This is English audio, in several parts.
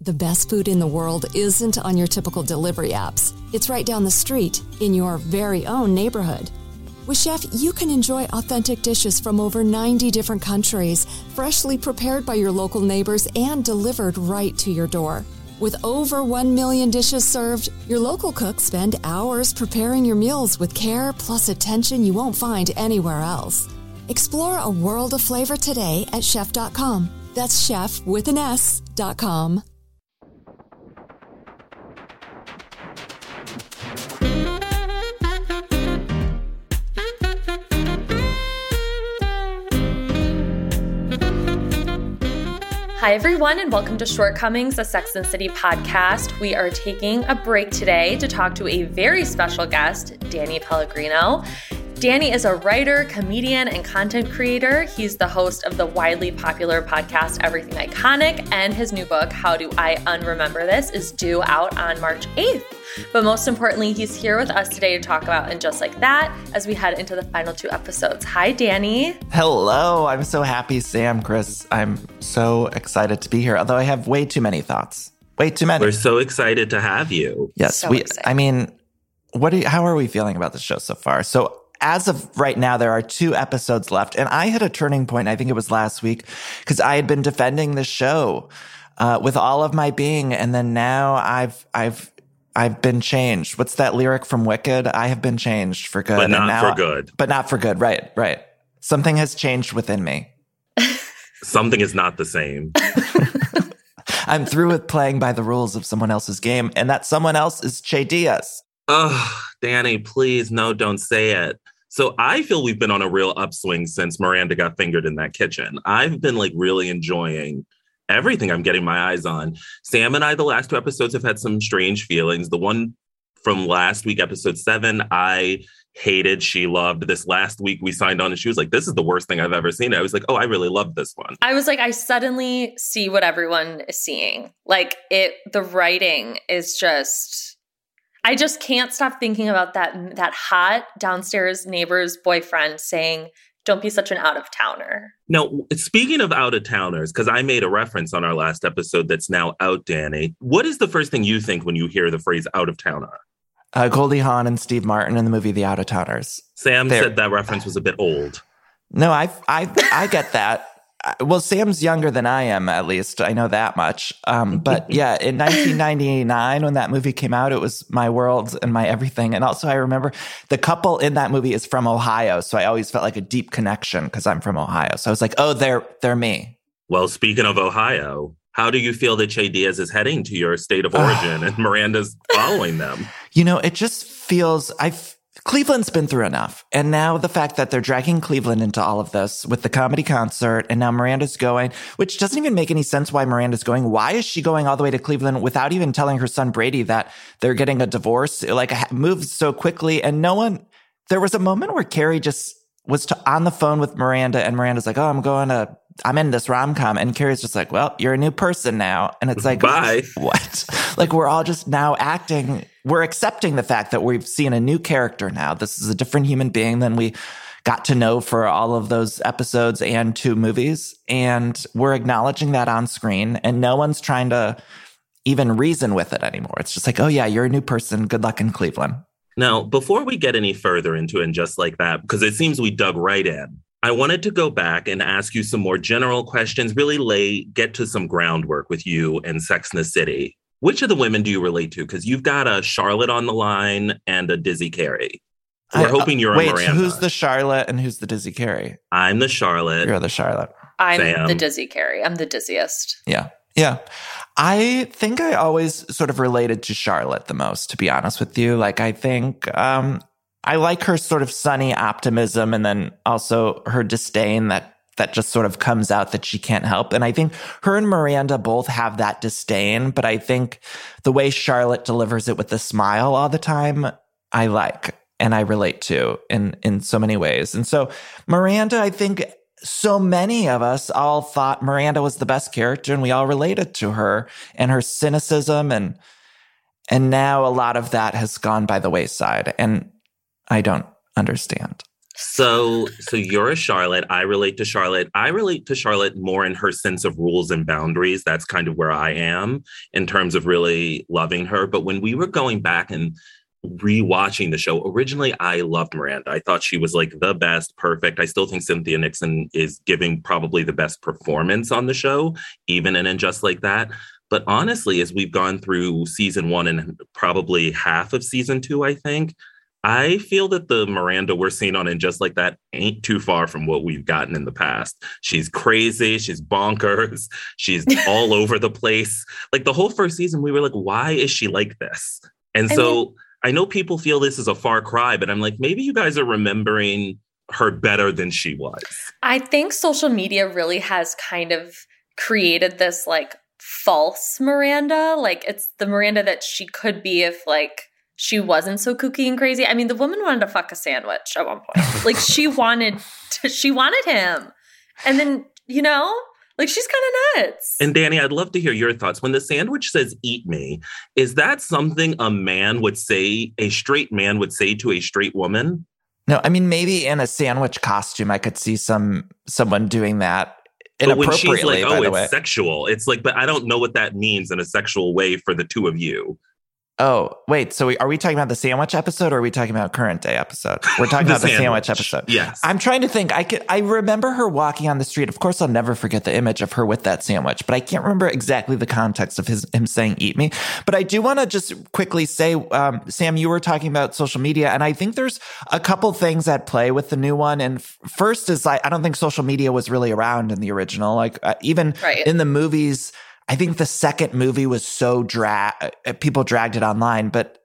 The best food in the world isn't on your typical delivery apps. It's right down the street in your very own neighborhood. With Shef, you can enjoy authentic dishes from over 90 different countries, freshly prepared by your local neighbors and delivered right to your door. With over 1 million dishes served, your local cooks spend hours preparing your meals with care plus attention you won't find anywhere else. Explore a world of flavor today at shef.com. That's chef with an S.com. Hi, everyone, and welcome to Shortcomings, a Sex and City podcast. We are taking a break today to talk to a very special guest, Danny Pellegrino. Danny is a writer, comedian, and content creator. He's the host of the widely popular podcast Everything Iconic, and his new book, How Do I Unremember This, is due out on March 8th. But most importantly, he's here with us today to talk about And Just Like That as we head into the final two episodes. Hi, Danny. Hello. I'm so happy, Sam, Chris. I'm so excited to be here, although I have way too many thoughts. Way too many. We're so excited to have you. Yes, So we. excited. I mean, what? Do you, how are we feeling about the show so far? So, as of right now, there are two episodes left, and I hit a turning point. I think it was last week because I had been defending the show uh, with all of my being, and then now I've I've I've been changed. What's that lyric from Wicked? I have been changed for good, But not now- for good. But not for good. Right, right. Something has changed within me. Something is not the same. I'm through with playing by the rules of someone else's game, and that someone else is Che Diaz. Oh, Danny, please, no, don't say it. So I feel we've been on a real upswing since Miranda got fingered in that kitchen. I've been like really enjoying everything I'm getting my eyes on. Sam and I, the last two episodes, have had some strange feelings. The one from last week, episode seven, I hated. She loved. This last week, we signed on and she was like, This is the worst thing I've ever seen. I was like, Oh, I really love this one. I was like, I suddenly see what everyone is seeing. Like it, the writing is just. I just can't stop thinking about that that hot downstairs neighbor's boyfriend saying, "Don't be such an out of towner." Now, speaking of out of towners, because I made a reference on our last episode that's now out, Danny. What is the first thing you think when you hear the phrase out of towner? Uh, Goldie Hawn and Steve Martin in the movie The Out of Towners. Sam There. said that reference was a bit old. No, I, I, I get that. Well, Sam's younger than I am, at least. I know that much. Um, but yeah, in 1999, when that movie came out, it was my world and my everything. And also, I remember the couple in that movie is from Ohio. So I always felt like a deep connection because I'm from Ohio. So I was like, oh, they're, they're me. Well, speaking of Ohio, how do you feel that Che Diaz is heading to your state of origin and Miranda's following them? You know, it just feels I've Cleveland's been through enough. And now the fact that they're dragging Cleveland into all of this with the comedy concert and now Miranda's going, which doesn't even make any sense why Miranda's going. Why is she going all the way to Cleveland without even telling her son Brady that they're getting a divorce? Like moves so quickly and no one, there was a moment where Carrie just was to, on the phone with Miranda and Miranda's like, Oh, I'm going to, I'm in this rom com. And Carrie's just like, Well, you're a new person now. And it's like, Bye. What? like we're all just now acting, we're accepting the fact that we've seen a new character now. This is a different human being than we got to know for all of those episodes and two movies. And we're acknowledging that on screen and no one's trying to even reason with it anymore. It's just like, oh yeah, you're a new person. Good luck in Cleveland. Now, before we get any further into it, and just like that, because it seems we dug right in, I wanted to go back and ask you some more general questions, really lay get to some groundwork with you and Sex in the City. which of the women do you relate to? Because you've got a Charlotte on the line and a Dizzy Carrie. We're I, uh, hoping you're wait, a Miranda. Who's the Charlotte and who's the Dizzy Carrie? I'm the Charlotte. You're the Charlotte. I'm Sam. the Dizzy Carrie. I'm the dizziest. Yeah. Yeah. I think I always sort of related to Charlotte the most, to be honest with you. Like, I think um, I like her sort of sunny optimism and then also her disdain that that just sort of comes out that she can't help. And I think her and Miranda both have that disdain, but I think the way Charlotte delivers it with a smile all the time, I like and I relate to in in so many ways. And so Miranda, I think so many of us all thought Miranda was the best character and we all related to her and her cynicism and and now a lot of that has gone by the wayside and I don't understand. So so you're a Charlotte. I relate to Charlotte. I relate to Charlotte more in her sense of rules and boundaries. That's kind of where I am in terms of really loving her. But when we were going back and rewatching the show, originally I loved Miranda. I thought she was like the best, perfect. I still think Cynthia Nixon is giving probably the best performance on the show, even in And Just Like That. But honestly, as we've gone through season one and probably half of season two, I think, I feel that the Miranda we're seeing on And Just Like That ain't too far from what we've gotten in the past. She's crazy. She's bonkers. She's all over the place. Like the whole first season, we were like, why is she like this? And I so mean, I know people feel this is a far cry, but I'm like, maybe you guys are remembering her better than she was. I think social media really has kind of created this like false Miranda. Like it's the Miranda that she could be if like she wasn't so kooky and crazy. I mean, the woman wanted to fuck a sandwich at one point. like she wanted to, she wanted him. And then, you know, like she's kind of nuts. And Danny, I'd love to hear your thoughts. When the sandwich says eat me, is that something a man would say, a straight man would say to a straight woman? No, I mean maybe in a sandwich costume I could see some someone doing that but when she's like, oh, it's way. sexual, it's like, but I don't know what that means in a sexual way for the two of you. Oh, wait. So we, are we talking about the sandwich episode or are we talking about current day episode? We're talking the about the sandwich. sandwich episode. Yes. I'm trying to think. I could, I remember her walking on the street. Of course, I'll never forget the image of her with that sandwich, but I can't remember exactly the context of his, him saying eat me. But I do want to just quickly say, um, Sam, you were talking about social media and I think there's a couple things at play with the new one. And f- first is like, I don't think social media was really around in the original. Like uh, even right. in the movies, I think the second movie was so drag, uh, people dragged it online, but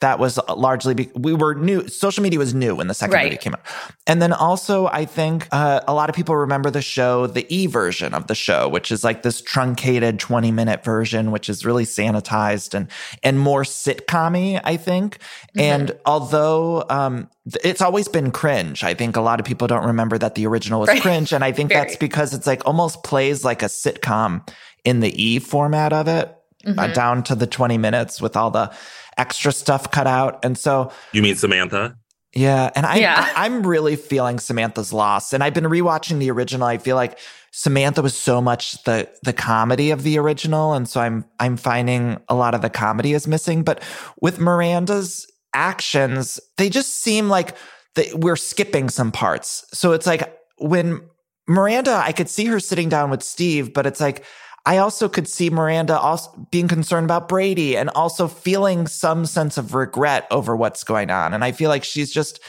that was largely be- we were new. Social media was new when the second right. movie came out, and then also I think uh, a lot of people remember the show, the E version of the show, which is like this truncated twenty minute version, which is really sanitized and and more sitcommy. I think, mm-hmm. and although um, it's always been cringe, I think a lot of people don't remember that the original was right. cringe, and I think that's because it's like almost plays like a sitcom in the E format of it, uh, mm-hmm. uh, down to the 20 minutes with all the extra stuff cut out. And so You mean Samantha? Yeah. And I, yeah. I I'm really feeling Samantha's loss. And I've been rewatching the original. I feel like Samantha was so much the the comedy of the original. And so I'm I'm finding a lot of the comedy is missing. But with Miranda's actions, they just seem like they, we're skipping some parts. So it's like when Miranda, I could see her sitting down with Steve, but it's like I also could see Miranda also being concerned about Brady and also feeling some sense of regret over what's going on. And I feel like she's just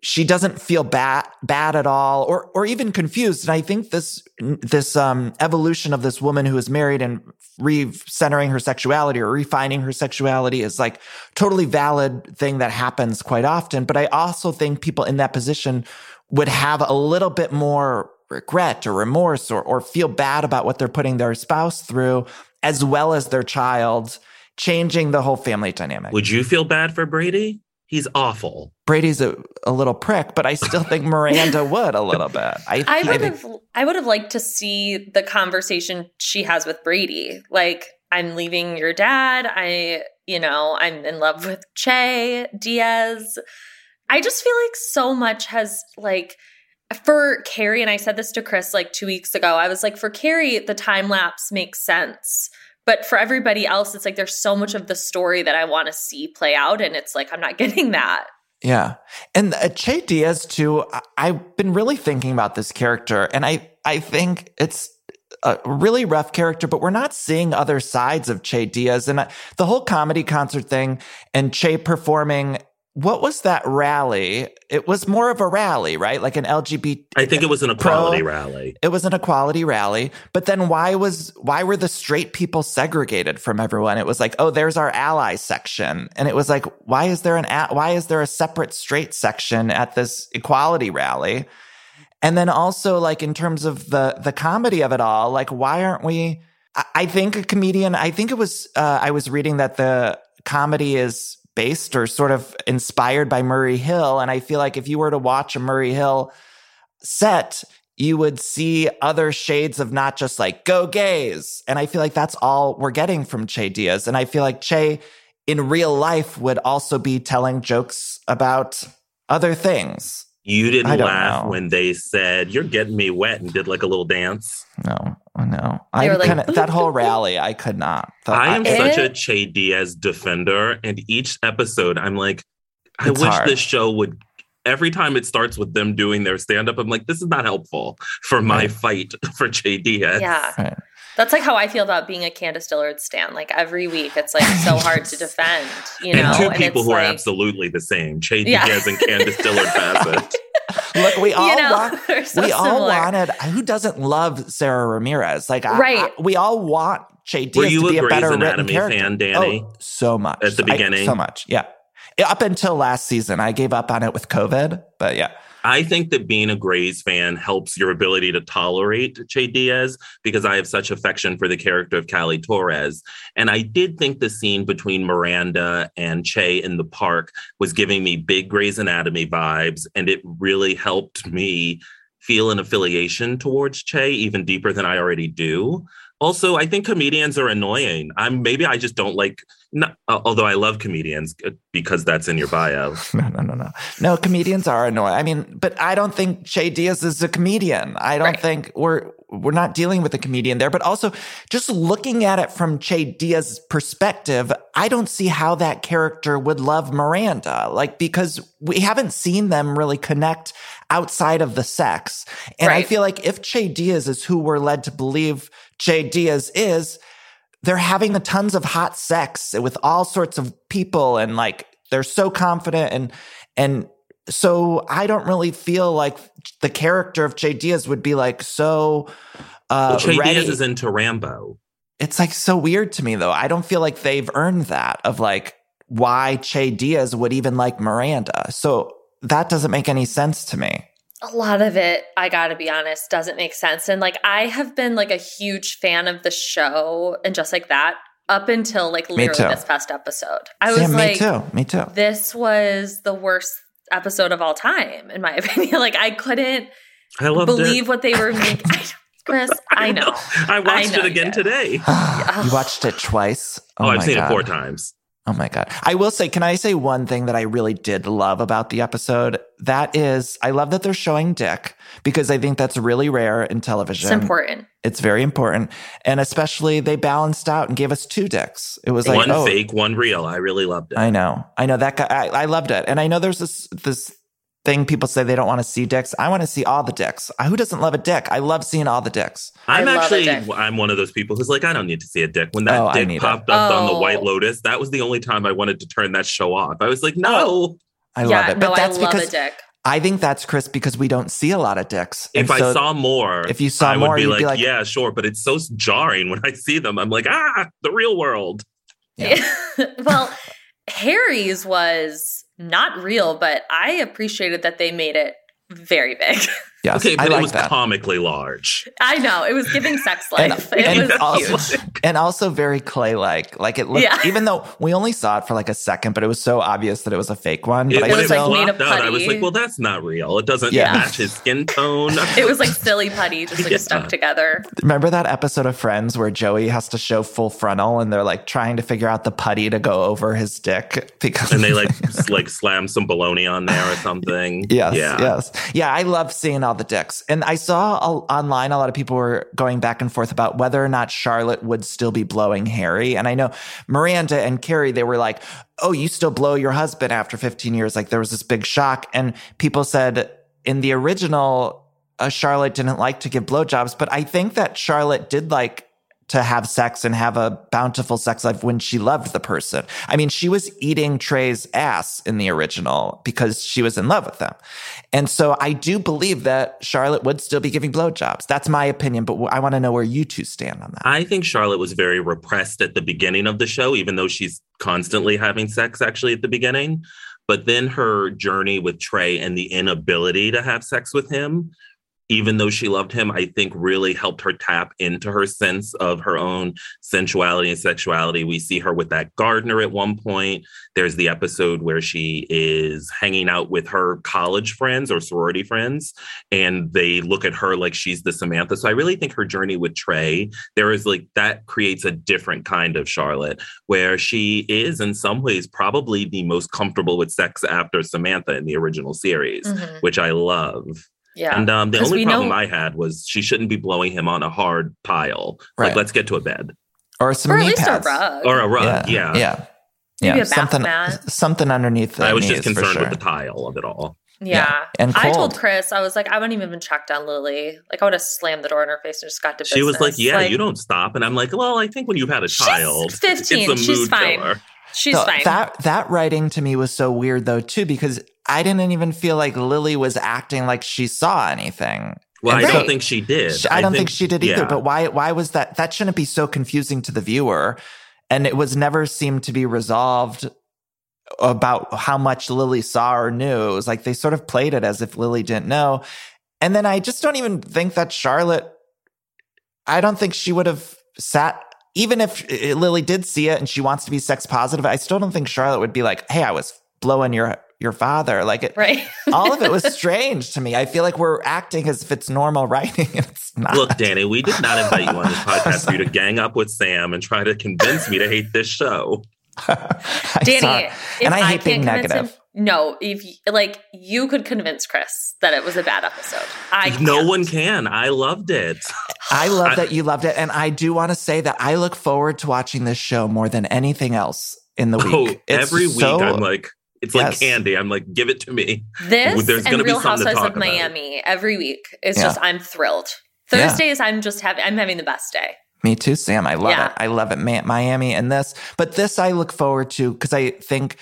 she doesn't feel bad bad at all or or even confused. And I think this this um, evolution of this woman who is married and recentering her sexuality or refining her sexuality is like totally valid thing that happens quite often. But I also think people in that position would have a little bit more regret or remorse or, or feel bad about what they're putting their spouse through, as well as their child, changing the whole family dynamic. Would you feel bad for Brady? He's awful. Brady's a, a little prick, but I still think Miranda would a little bit. I, I would I think, have I would have liked to see the conversation she has with Brady. Like, I'm leaving your dad. I, you know, I'm in love with Che Diaz. I just feel like so much has like for Carrie, and I said this to Chris like two weeks ago, I was like, for Carrie, the time lapse makes sense. But for everybody else, it's like there's so much of the story that I want to see play out. And it's like, I'm not getting that. Yeah. And uh, Che Diaz, too, I- I've been really thinking about this character. And I, I think it's a really rough character, but we're not seeing other sides of Che Diaz. And the whole comedy concert thing and Che performing what was that rally? It was more of a rally, right? Like an LGBT. I think it was an equality pro, rally. It was an equality rally. But then why was why were the straight people segregated from everyone? It was like, oh, there's our ally section, and it was like, why is there an why is there a separate straight section at this equality rally? And then also like in terms of the the comedy of it all, like why aren't we? I, think a comedian. I think it was. Uh, I was reading that the comedy is based or sort of inspired by Murray Hill. And I feel like if you were to watch a Murray Hill set, you would see other shades of not just like go gays. And I feel like that's all we're getting from Che Diaz. And I feel like Che in real life would also be telling jokes about other things. You didn't laugh know. when they said, You're getting me wet and did like a little dance. No. Oh, no, I like, kind of that whole rally. I could not. I am I, such a Che Diaz defender, and each episode, I'm like, I wish hard. this show would. Every time it starts with them doing their stand up, I'm like, this is not helpful for my right. fight for Che Diaz. Yeah. Right. That's like how I feel about being a Candiace Dillard stan. Like every week, it's like so hard to defend, you know. And two people who like, are absolutely the same: Che yeah. Diaz and Candiace Dillard Bassett. Look, we all you know, want, so we all wanted. Who doesn't love Sara Ramirez? Like, right? I, I, we all want Che Diaz to be a, a better Anatomy written fan, oh, Danny? Oh, so much at the beginning. I, so much, yeah. Up until last season, I gave up on it with COVID, but yeah. I think that being a Grey's fan helps your ability to tolerate Che Diaz because I have such affection for the character of Callie Torres. And I did think the scene between Miranda and Che in the park was giving me big Grey's Anatomy vibes. And it really helped me feel an affiliation towards Che even deeper than I already do. Also, I think comedians are annoying. I'm maybe I just don't like. Not, although I love comedians uh, because that's in your bio. no, no, no, no. No, comedians are annoying. I mean, but I don't think Che Diaz is a comedian. I don't right. think we're we're not dealing with a comedian there. But also, just looking at it from Che Diaz's perspective, I don't see how that character would love Miranda. Like because we haven't seen them really connect outside of the sex. And right. I feel like if Che Diaz is who we're led to believe Che Diaz is, they're having a tons of hot sex with all sorts of people and like they're so confident and and so I don't really feel like the character of Che Diaz would be like so uh well, Che ready. Diaz is into Rambo. It's like so weird to me though. I don't feel like they've earned that of like why Che Diaz would even like Miranda. So that doesn't make any sense to me a lot of it, I gotta be honest, doesn't make sense. And like, I have been like a huge fan of the show and just like that up until like literally this past episode. I was yeah, like, me too, me too. This was the worst episode of all time, in my opinion. like, I couldn't I believe it. what they were making. Chris, I know. I watched I know, it again today. you watched it twice? Oh, oh I've seen God. it four times. Oh my God. I will say, can I say one thing that I really did love about the episode? That is, I love that they're showing Dick because I think that's really rare in television. It's important. It's very important. And especially they balanced out and gave us two dicks. It was like one oh, fake, one real. I really loved it. I know. I know that guy. I, I loved it. And I know there's this, this thing people say they don't want to see dicks. I want to see all the dicks. Who doesn't love a dick? I love seeing all the dicks. I'm actually I'm one of those people who's like I don't need to see a dick. When that oh, dick popped it. up oh. on the White oh. Lotus, that was the only time I wanted to turn that show off. I was like, no. Oh. I yeah, love it. But no, that's because I think that's Chris because we don't see a lot of dicks. And if so I saw more, if you saw I more, would be you'd like, be like, yeah, sure. But it's so jarring when I see them. I'm like, ah, the real world. Yeah. well, Harry's was not real, but I appreciated that they made it very big. Yes, okay, but I like it was that. comically large. I know it was giving sex life. and, it and was also, huge. and also very clay like. Like it looked, yeah. even though we only saw it for like a second, but it was so obvious that it was a fake one. It, but when I it still, was out, I was like, well, that's not real. It doesn't yeah. match his skin tone. it was like silly putty, just like yeah. stuck together. Remember that episode of Friends where Joey has to show full frontal, and they're like trying to figure out the putty to go over his dick because, and they like like slam some baloney on there or something. Yes, yeah, yes, yeah. I love seeing all the dicks, and I saw a, online a lot of people were going back and forth about whether or not Charlotte would still be blowing Harry. And I know Miranda and Carrie, they were like, oh, you still blow your husband after 15 years. Like there was this big shock. And people said in the original uh, Charlotte didn't like to give blowjobs, but I think that Charlotte did like to have sex and have a bountiful sex life when she loved the person. I mean, she was eating Trey's ass in the original because she was in love with him. And so I do believe that Charlotte would still be giving blowjobs. That's my opinion, but I want to know where you two stand on that. I think Charlotte was very repressed at the beginning of the show, even though she's constantly having sex actually at the beginning. But then her journey with Trey and the inability to have sex with him even though she loved him, I think really helped her tap into her sense of her own sensuality and sexuality. We see her with that gardener at one point. There's the episode where she is hanging out with her college friends or sorority friends, and they look at her like she's the Samantha. So I really think her journey with Trey, there is like that creates a different kind of Charlotte where she is in some ways probably the most comfortable with sex after Samantha in the original series, mm-hmm. which I love. Yeah. And um, the only problem know... I had was she shouldn't be blowing him on a hard pile. Right. Like, let's get to a bed. Or some or knee pads. a rug. Or a rug, yeah. Yeah. Yeah. yeah. something, mat. something underneath the I was just concerned sure. with the tile of it all. Yeah. yeah. And cold. I told Chris, I was like, I wouldn't even checked on Lily. Like, I would have slammed the door in her face and just got to business. She was like, Yeah, like, you don't stop. And I'm like, Well, I think when you've had a child, 15. she's fine. Killer. She's so fine. That that writing to me was so weird though too because I didn't even feel like Lily was acting like she saw anything. Well, and I don't think she did. I, don't think, think, she did either. Yeah. But why? Why was that? That shouldn't be so confusing to the viewer, and it was never seemed to be resolved about how much Lily saw or knew. It was like they sort of played it as if Lily didn't know, and then I just don't even think that Charlotte. I don't think she would have sat even if uh, Lily did see it and she wants to be sex positive, I still don't think Charlotte would be like, "Hey, I was blowing your your father." Like it, right? all of it was strange to me. I feel like we're acting as if it's normal writing. It's not. Look, Danny, we did not invite you on this podcast for you to gang up with Sam and try to convince me to hate this show. Danny, and I hate I being negative. Him, no, if like you could convince Chris that it was a bad episode. I no can't. one can. I loved it. I love I, that you loved it, and I do want to say that I look forward to watching this show more than anything else in the oh, week. Oh, every week so, I'm like, it's yes. like candy. I'm like, give it to me. This There's and Real Housewives of Miami about. every week is yeah. just I'm thrilled. Thursdays, yeah. I'm just having I'm having the best day. Me too, Sam. I love yeah. it. I love it. Miami and this, but this I look forward to because I think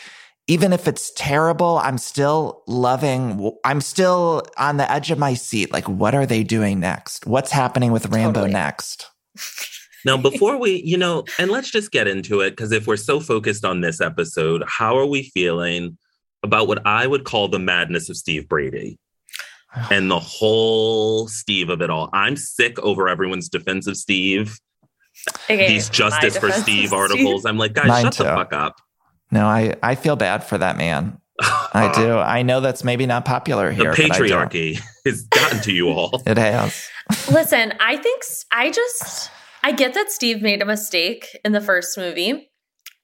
even if it's terrible, I'm still loving, I'm still on the edge of my seat. Like, what are they doing next? What's happening with Rambo totally. next? now, before we, you know, and let's just get into it, because if we're so focused on this episode, how are we feeling about what I would call the madness of Steve Brady? and the whole Steve of it all. I'm sick over everyone's defense of Steve. Okay, These justice for Steve articles. I'm like, guys, Mine shut too. the fuck up. No, I, I feel bad for that man. I do. I know that's maybe not popular here. The patriarchy has gotten to you all. it has. Listen, I think I just I get that Steve made a mistake in the first movie.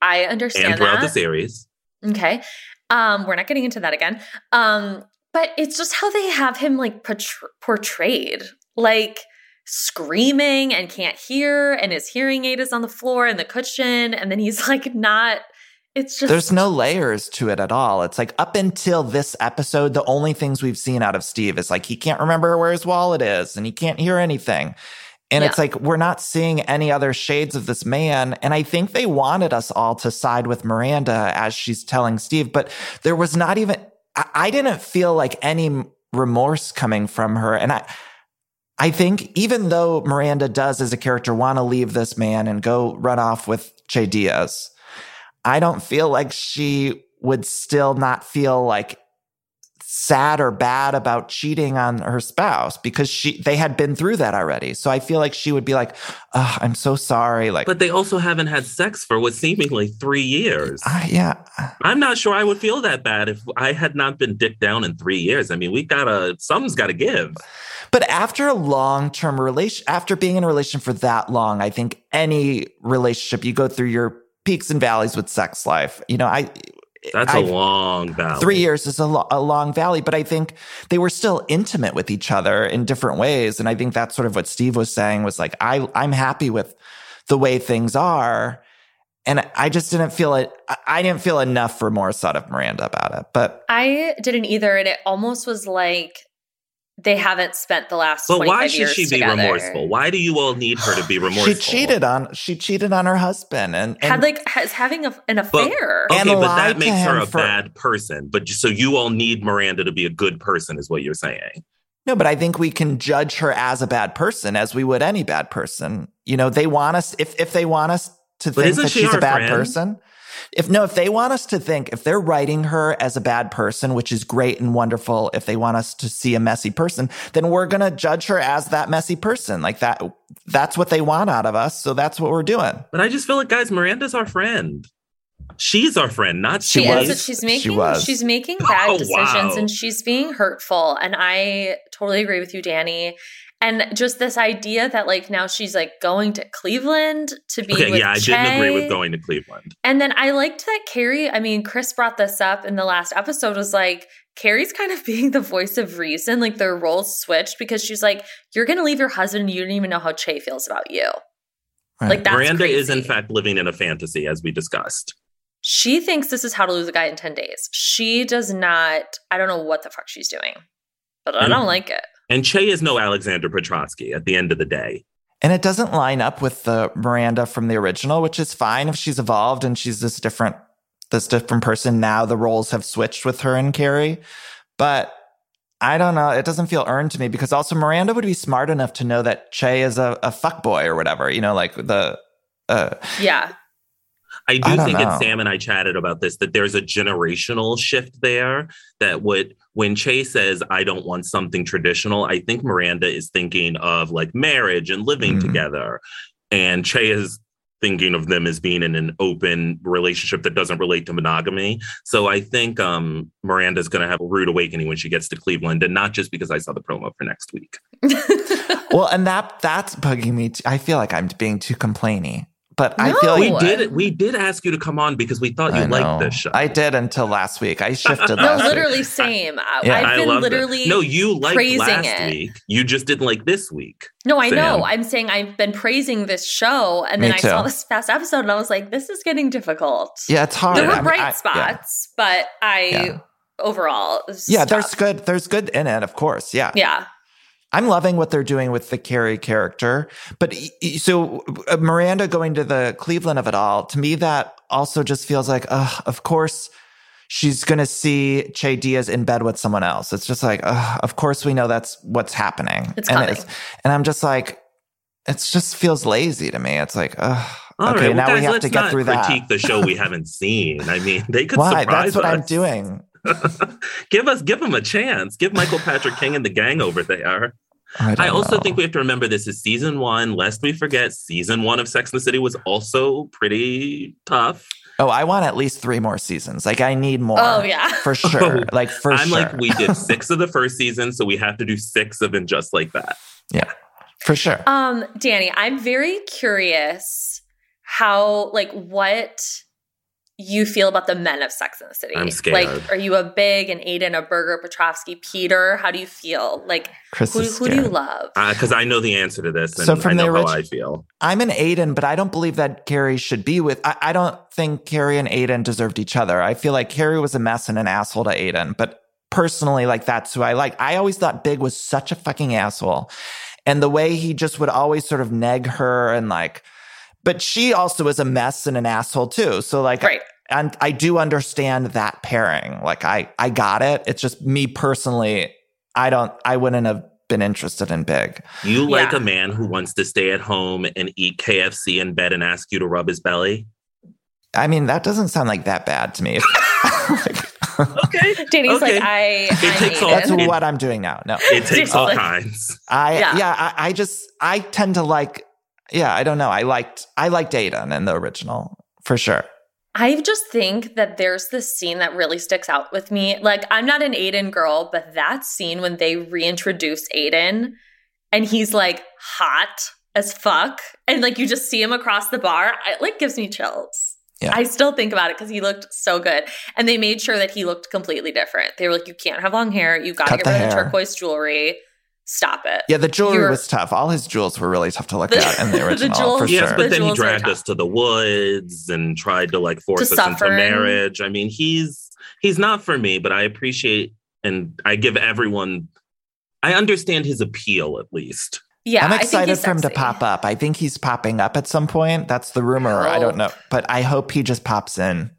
I understand and throughout that. the series. Okay. Um, we're not getting into that again. Um, but it's just how they have him like portrayed. Like screaming and can't hear and his hearing aid is on the floor and the cushion and then he's like not it's just There's no layers to it at all. It's like up until this episode the only things we've seen out of Steve is like he can't remember where his wallet is and he can't hear anything. And yeah. it's like we're not seeing any other shades of this man. And I think they wanted us all to side with Miranda as she's telling Steve, but there was not even, I, didn't feel like any remorse coming from her. And I, I think even though Miranda does as a character want to leave this man and go run off with Che Diaz, I don't feel like she would still not feel like sad or bad about cheating on her spouse because she they had been through that already. So I feel like she would be like, oh, "I'm so sorry." Like, but they also haven't had sex for what seemingly three years. Uh, yeah, I'm not sure I would feel that bad if I had not been dicked down in three years. I mean, we gotta something's got to give. But after a long term relation, after being in a relation for that long, I think any relationship you go through your peaks and valleys with sex life. You know, I that's I've, a long valley. Three years is a, lo- a, long valley, but I think they were still intimate with each other in different ways. And I think that's sort of what Steve was saying was like, I, I'm happy with the way things are. And I just didn't feel it. I didn't feel enough remorse out of Miranda about it. But I didn't either. And it almost was like they haven't spent the last. But why should years she be together. remorseful? Why do you all need her to be remorseful? She cheated on she cheated on her husband and, and Had like has having a, an affair. Okay, And but that makes her a for- bad person. But so you all need Miranda to be a good person, is what you're saying. No, but I think we can judge her as a bad person as we would any bad person. You know, they want us if if they want us to But think that she she's a bad friend? person. If no, if they want us to think if they're writing her as a bad person, which is great and wonderful, if they want us to see a messy person, then we're going to judge her as that messy person. Like that that's what they want out of us, so that's what we're doing. But I just feel like, guys, Miranda's our friend. She's our friend, not she She is, was. but she's She making was. she's making oh, bad Oh, decisions wow. and she's being hurtful. And I totally agree with you, Danny. And just this idea that like now she's like going to Cleveland to be Okay, with yeah, I didn't agree with going to Cleveland. And then I liked that Carrie, I mean, Chris brought this up in the last episode, was like, Carrie's kind of being the voice of reason. Like their roles switched because she's like, You're gonna leave your husband and you don't even know how Che feels about you. Right. Like that's Miranda is, in fact, living in a fantasy, as we discussed. She thinks this is how to lose a guy in 10 days. She does not, I don't know what the fuck she's doing, but I don't like it. And Che is no Alexander Petrovsky at the end of the day. And it doesn't line up with the Miranda from the original, which is fine if she's evolved and she's this different, this different person. Now the roles have switched with her and Carrie, but I don't know. It doesn't feel earned to me because also Miranda would be smart enough to know that Che is a, a fuckboy or whatever. You know, like the. Uh, Yeah. I do I think, know. and Sam and I chatted about this, that there's a generational shift there. That would, when Che says, I don't want something traditional, I think Miranda is thinking of like marriage and living Mhm. together. And Che is thinking of them as being in an open relationship that doesn't relate to monogamy. So I think um, Miranda's going to have a rude awakening when she gets to Cleveland, and not just because I saw the promo for next week. well, and that that's bugging me. Too. I feel like I'm being too complainy, but I feel like We did we did ask you to come on because we thought you liked this show. I did until last week. I shifted. no, last week. literally same. I- Yeah. I've been loved literally it. No, you liked praising last it. week. You just didn't like this week. No, I know. I'm saying I've been praising this show, and then Me I saw this past episode, and I was like, "This is getting difficult." Yeah, it's hard. there were I mean, bright I- yeah. spots, but I Yeah. overall, it was Yeah, there's good. There's good in it, of course. Yeah, Yeah, I'm loving what they're doing with the Carrie character. But so uh, Miranda going to the Cleveland of it all, to me, that also just feels like, uh, of course, she's going to see Che Diaz in bed with someone else. It's just like, uh, of course, we know that's what's happening. It's and coming. and I'm just like, it just feels lazy to me. It's like, uh, All okay, right, well, now guys, we have let's to get not through that. critique the show we haven't seen. I mean, they could Why? surprise That's what I'm doing. give us, give them a chance. Give Michael Patrick King and the gang over there. I, I also know. think we have to remember this is season one. Lest we forget, season one of Sex and the City was also pretty tough. Oh, I want at least three more seasons. Like I need more. Oh, yeah. for sure. Like for I'm sure. like, we did six of the first season, so we have to do six of it just like that. Yeah, for sure. Um, Danny, I'm very curious how, like, what you feel about the men of Sex in the City. I'm scared. Like, are you a big and Aiden, a Berger, Petrovsky, Peter? How do you feel? Like, Chris who, is who do you love? Uh, because I know the answer to this, and So from I the know how I feel. I'm an Aiden, but I don't believe that Carrie should be with. I, I don't think Carrie and Aiden deserved each other. I feel like Carrie was a mess and an asshole to Aiden, but personally, like that's who I like. I always thought Big was such a fucking asshole. And the way he just would always sort of neg her and like, but she also is a mess and an asshole too. So like, Right. And I do understand that pairing. Like I, I got it. It's just me personally. I don't, I wouldn't have been interested in Big. You like Yeah. a man who wants to stay at home and eat KFC in bed and ask you to rub his belly? I mean, that doesn't sound like that bad to me. Like, Okay. Danny's Okay. like, I, It I'm takes all- that's Aiden. It- what I'm doing now. No, It takes all kinds. I Yeah. yeah, I, I just I tend to like yeah, I don't know. I liked I liked Aiden in the original for sure. I just think that there's this scene that really sticks out with me. Like, I'm not an Aiden girl, but that scene when they reintroduce Aiden and he's like hot as fuck, and like you just see him across the bar, it like gives me chills. Yeah. I still think about it because he looked so good. And they made sure that he looked completely different. They were like, you can't have long hair. You got to get rid of the turquoise jewelry. Stop it. Yeah, the jewelry You're- was tough. All his jewels were really tough to look The- at in the the original jewels- for Yes, sure. but then he dragged us to the woods and tried to like force To us into marriage. I mean, he's he's not for me, but I appreciate and I give everyone I understand his appeal at least. Yeah, I'm I think excited he's for him to pop up. I think he's popping up at some point. That's the rumor. I don't know, but I hope he just pops in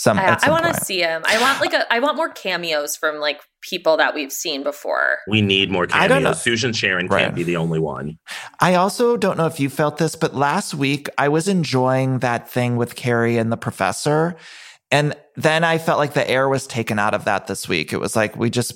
some. I, some I want to see him. I want like a. I want more cameos from like people that we've seen before. We need more cameos. I don't know. cameos. Susan Sharon Right. can't be the only one. I also don't know if you felt this, but last week I was enjoying that thing with Carrie and the professor. And then I felt like the air was taken out of that this week. It was like we just,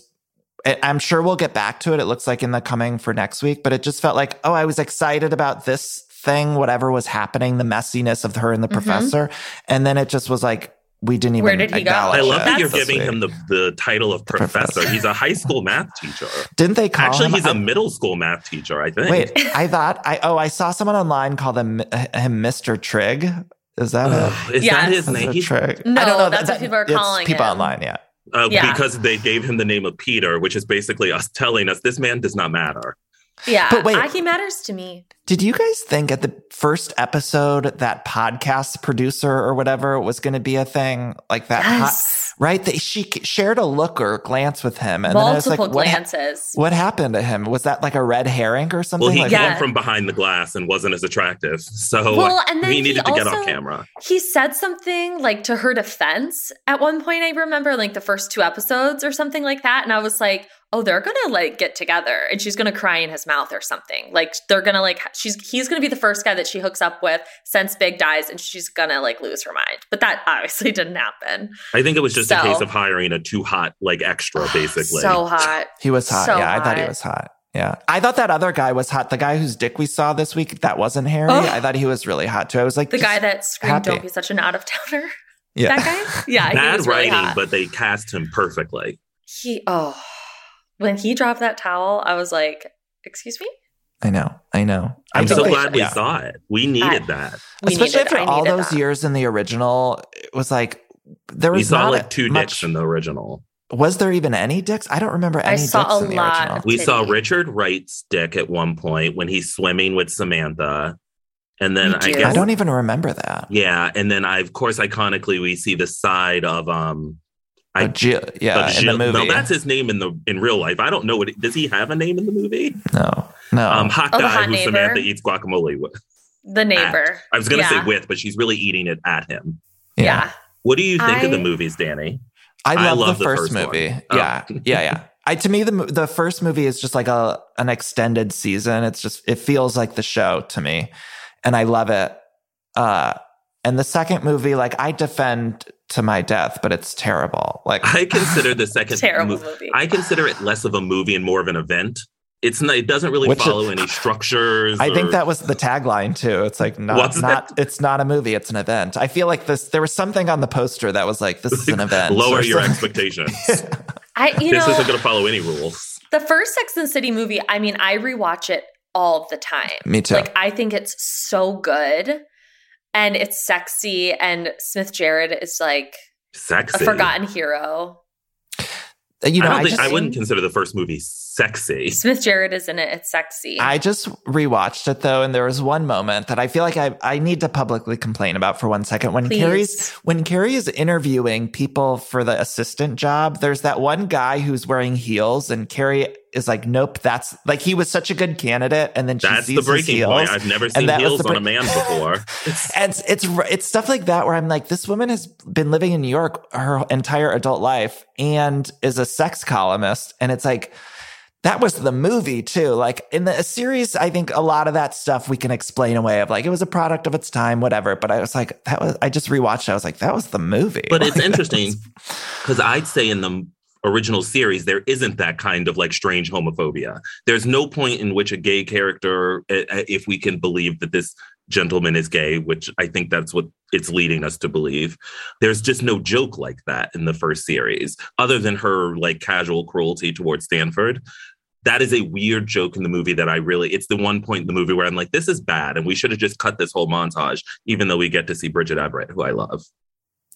I- I'm sure we'll get back to it. It looks like in the coming for next week, but it just felt like, oh, I was excited about this thing, whatever was happening, the messiness of her and the mm-hmm. professor. And then it just was like, we didn't even Where did he go? I love it that you're giving week. him the, the title of professor. professor. He's a high school math teacher. Didn't they call Actually, him? he's a I- middle school math teacher, I think. Wait, I thought I oh I saw someone online call them him Mr. Trig. Is that it? Ugh, is Yes. that his name? a He's, trick. No, I don't know. that's what people are it's calling people him. online. Yeah, uh, Yeah. Because they gave him the name of Peter, which is basically us telling us this man does not matter. Yeah, But wait. he matters to me. Did you guys think at the first episode that podcast producer or whatever was going to be a thing like that? po- Yes, right? That she shared a look or glance with him, and then I was multiple like, what, ha- glances. what happened to him? Was that like a red herring or something? Well, he like, came Yeah. from behind the glass and wasn't as attractive. So Well, and then we he needed to get off camera. he said something like to her defense at one point. I remember like the first two episodes or something like that, and I was like, "Oh, they're gonna like get together, and she's gonna cry in his mouth or something. Like they're gonna like she's he's gonna be the first guy that she hooks up with since Big dies, and she's gonna like lose her mind. But that obviously didn't happen. I think it was just a case of hiring a too hot like extra, basically. so hot. He was hot. So yeah, I thought he was hot. Yeah. I thought that other guy was hot. The guy whose dick we saw this week, that wasn't Harry. Ugh. I thought he was really hot too. I was like, The guy that screamed, happy. "Don't be such an out of towner." yeah. That guy. Yeah, he Bad was really writing, hot. but they cast him perfectly. he oh, when he dropped that towel, I was like, "Excuse me." I know. I know. I I'm think so glad we yeah. saw it. We needed I- that. We Especially needed, after all those that. years in the original, it was like there was We saw not like two much, dicks in the original. Was there even any dicks? I don't remember I any saw dicks a in the lot original. We saw Richard Wright's dick at one point when he's swimming with Samantha. And then I do? guess I don't even remember that. Yeah, and then I, of course, iconically we see the side of um, I yeah, of in the movie. No, that's his name in the in real life. I don't know what. Does he have a name in the movie? no, no. Um, hot Oh, guy hot who neighbor? Samantha eats guacamole with. The neighbor. I was gonna Yeah. say with, but she's really eating it at him. Yeah. What do you think of the movies, Danny? I I love, love the the first, first one. movie. Oh. Yeah, yeah, yeah. I to me the the first movie is just like a an extended season. It's just it feels like the show to me, and I love it. Uh, and the second movie, like I defend to my death, but it's terrible. Like I consider the second Terrible mo- movie. I consider it less of a movie and more of an event. It's not. It doesn't really Which- follow any structures. I think that was the tagline too. It's like not What's not that? it's not a movie, it's an event. I feel like this there was something on the poster that was like this is an event. lower your something. expectations. I you this know isn't going to follow any rules. the first Sex and City movie, I mean, I rewatch it all the time. Me too. Like I think it's so good and it's sexy and Smith Jerrod is like Sexy. a forgotten hero. you know, I don't I, think just I wouldn't consider the first movie sexy. Smith Jerrod is in it. It's sexy. I just rewatched it though, and there was one moment that I feel like I, I need to publicly complain about for one second. When Please. Carrie's when Carrie is interviewing people for the assistant job, there's that one guy who's wearing heels, and Carrie is like, "Nope, that's like he was such a good candidate." And then she That's sees the his breaking heels, point. I've never seen heels the on a man before. And it's, it's it's stuff like that where I'm like, this woman has been living in New York her entire adult life and is a sex columnist, and it's like that was the movie too. Like in the series, I think a lot of that stuff we can explain away of like it was a product of its time, whatever. But I was like, that was I just rewatched. it. I was like, that was the movie. but it's interesting because I'd say in the original series there isn't that kind of like strange homophobia. There's no point in which a gay character, uh, uh, if we can believe that this gentleman is gay, which I think that's what it's leading us to believe. There's just no joke like that in the first series, other than her like casual cruelty towards Stanford. That is a weird joke in the movie that I really, it's the one point in the movie where I'm like, this is bad. And we should have just cut this whole montage, even though we get to see Bridget Everett, who I love.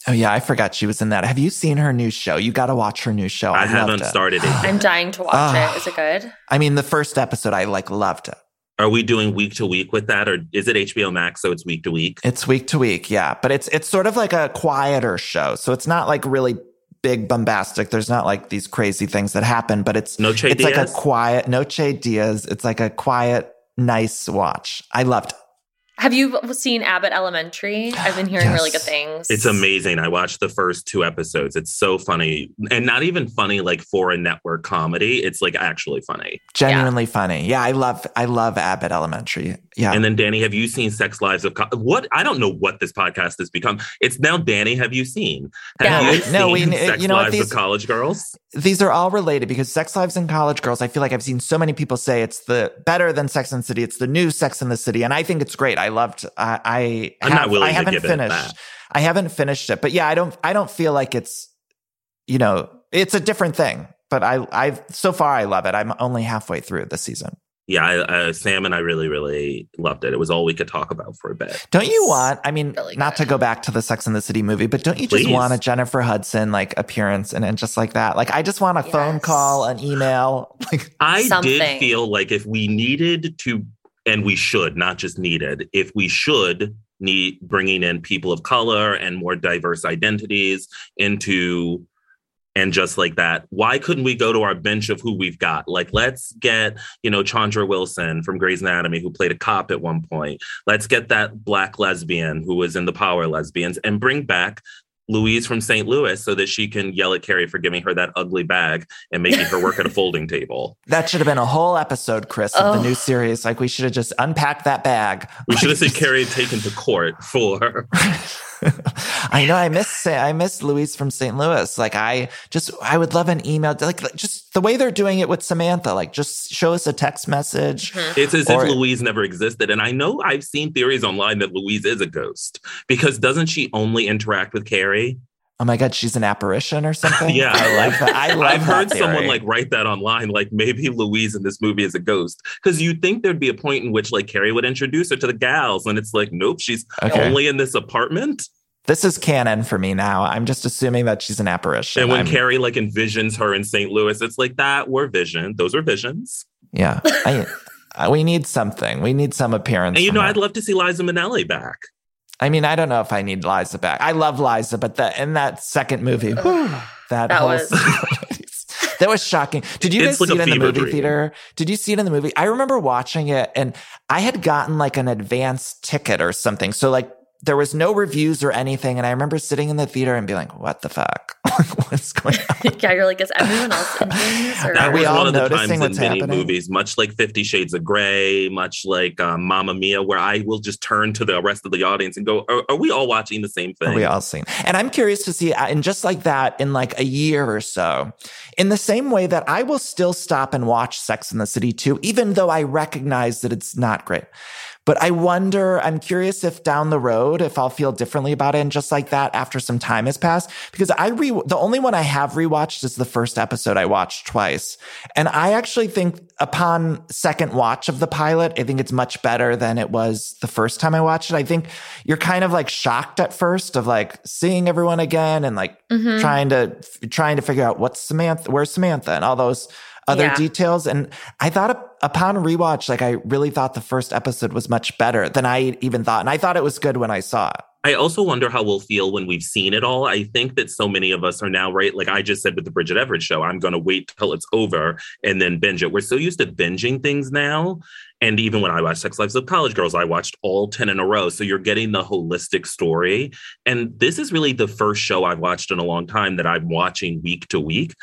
Oh yeah, I forgot she was in that. Have you seen her new show? You got to watch her new show. I, loved haven't it. started it. I'm dying to watch Ah. it. Is it good? I mean, the first episode, I like loved it. Are we doing week to week with that, or is it HBO Max so it's week to week? It's week to week, yeah. But it's it's sort of like a quieter show. So it's not like really big bombastic. There's not like these crazy things that happen, but it's Noche it's like a quiet Noche Diaz. It's like a quiet, nice watch. I loved it. Have you seen Abbott Elementary? I've been hearing really good things. It's amazing. I watched the first two episodes. It's so funny. And not even funny like for a network comedy. It's like actually funny. Genuinely funny. Yeah, I love I love Abbott Elementary. Yeah. And then Danny, have you seen Sex Lives of Co- what? I don't know what this podcast has become. It's now Danny. Have you seen? Have Yeah. you No, we- Sex you know what, Lives these- of College Girls? these are all related because Sex Lives and College Girls. I feel like I've seen so many people say it's the better than Sex and the City. It's the new Sex and the City, and I think it's great. I loved. I, I I'm not have- willing I to haven't give it finished. that. I haven't finished it, but yeah, I don't. I don't feel like it's. You know, it's a different thing. But I, I've so far I love it. I'm only halfway through the season. Yeah, I, uh, Sam and I really, really loved it. It was all we could talk about for a bit. Don't you want? I mean, Really not to go back to the Sex and the City movie, but don't you just Please. want a Jennifer Hudson like appearance and, and just like that? Like, I just want a phone call, an email. Like, I Something. did feel like if we needed to, and we should, not just needed, if we should need bringing in people of color and more diverse identities into and just like that why couldn't we go to our bench of who we've got? Like let's get you know chandra wilson from grey's anatomy who played a cop at one point. Let's get that black lesbian who was in the power lesbians and bring back louise from st louis so that she can yell at carrie for giving her that ugly bag and making her work at a folding table that should have been a whole episode, Chris, of the Oh. new series. Like, we should have just unpacked that bag. we should have Like, seen carrie taken to court for I know. I miss I miss Louise from St. Louis. Like I just I would love an email. Like just the way they're doing it with Samantha. Like just show us a text message. Mm-hmm. It's as Or- if Louise never existed. And I know I've seen theories online that Louise is a ghost because doesn't she only interact with Carrie? Oh my god, she's an apparition or something. Yeah. I love that. I love I've heard that someone like write that online, like maybe Louise in this movie is a ghost. Because you'd think there'd be a point in which like Carrie would introduce her to the gals, and it's like, nope, she's Okay. only in this apartment. This is canon for me now. I'm just assuming that she's an apparition. And when I'm- Carrie like envisions her in St. Louis, it's like that were vision. Those are visions. yeah, I, I- we need something. We need some appearance. And you know, her. I'd love to see Liza Minnelli back. I mean, I don't know if I need Liza back. I love Liza, but the, in that second movie, whew, that, That whole was- that was shocking. Did you guys like see a it in the movie dream. theater? Did you see it in the movie? I remember watching it, and I had gotten like an advance ticket or something. So like there was no reviews or anything, and I remember sitting in the theater and being like, "What the fuck? What's going on?" yeah, you're like, is everyone else enjoying this? Or That Are we was all one of the noticing times in what's many happening? movies, much like Fifty Shades of Grey, much like um, Mamma Mia, where I will just turn to the rest of the audience and go, "Are, are we all watching the same thing?" Are we all seen? And I'm curious to see, uh, and just like that, in like a year or so, in the same way that I will still stop and watch Sex in the City too, even though I recognize that it's not great. But I wonder, I'm curious if down the road, if I'll feel differently about it. And just like that, after some time has passed, because I re, the only one I have rewatched is the first episode I watched twice. And I actually think upon second watch of the pilot, I think it's much better than it was the first time I watched it. I think you're kind of like shocked at first of like seeing everyone again and like Mhm. trying to, trying to figure out what's Samantha, where's Samantha and all those other Yeah. details. And I thought upon rewatch, like I really thought the first episode was much better than I even thought. And I thought it was good when I saw it. I also wonder how we'll feel when we've seen it all. I think that so many of us are now, right? Like I just said with the Bridget Everett show, I'm going to wait till it's over and then binge it. We're so used to binging things now. And even when I watched Sex Lives of College Girls, I watched all 10 in a row. So you're getting the holistic story. And this is really the first show I've watched in a long time that I'm watching week to week.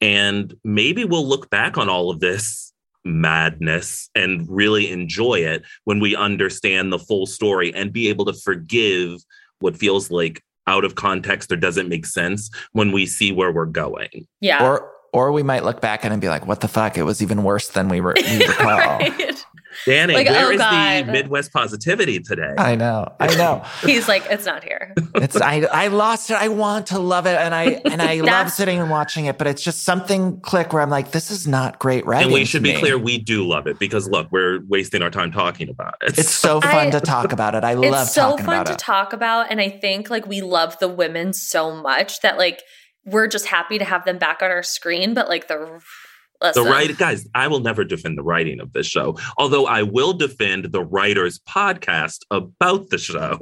And maybe we'll look back on all of this madness and really enjoy it when we understand the full story and be able to forgive what feels like out of context or doesn't make sense when we see where we're going. Yeah. Or, or we might look back at it and be like, what the fuck? It was even worse than we were, we recall. Right. Danny, Like, where oh, is God. the Midwest positivity today? I know. I know. He's like, it's not here. It's I I lost it. I want to love it, and I and I love sitting and watching it, but it's just something click where I'm like, this is not great writing. and we should be me. clear, we do love it because look, we're wasting our time talking about it. It's so fun I- to talk about it. I love it. it's so talking fun to it. talk about. And I think like we love the women so much that like we're just happy to have them back on our screen. But like the the listen, right guys i will never defend the writing of this show although i will defend the writers podcast about the show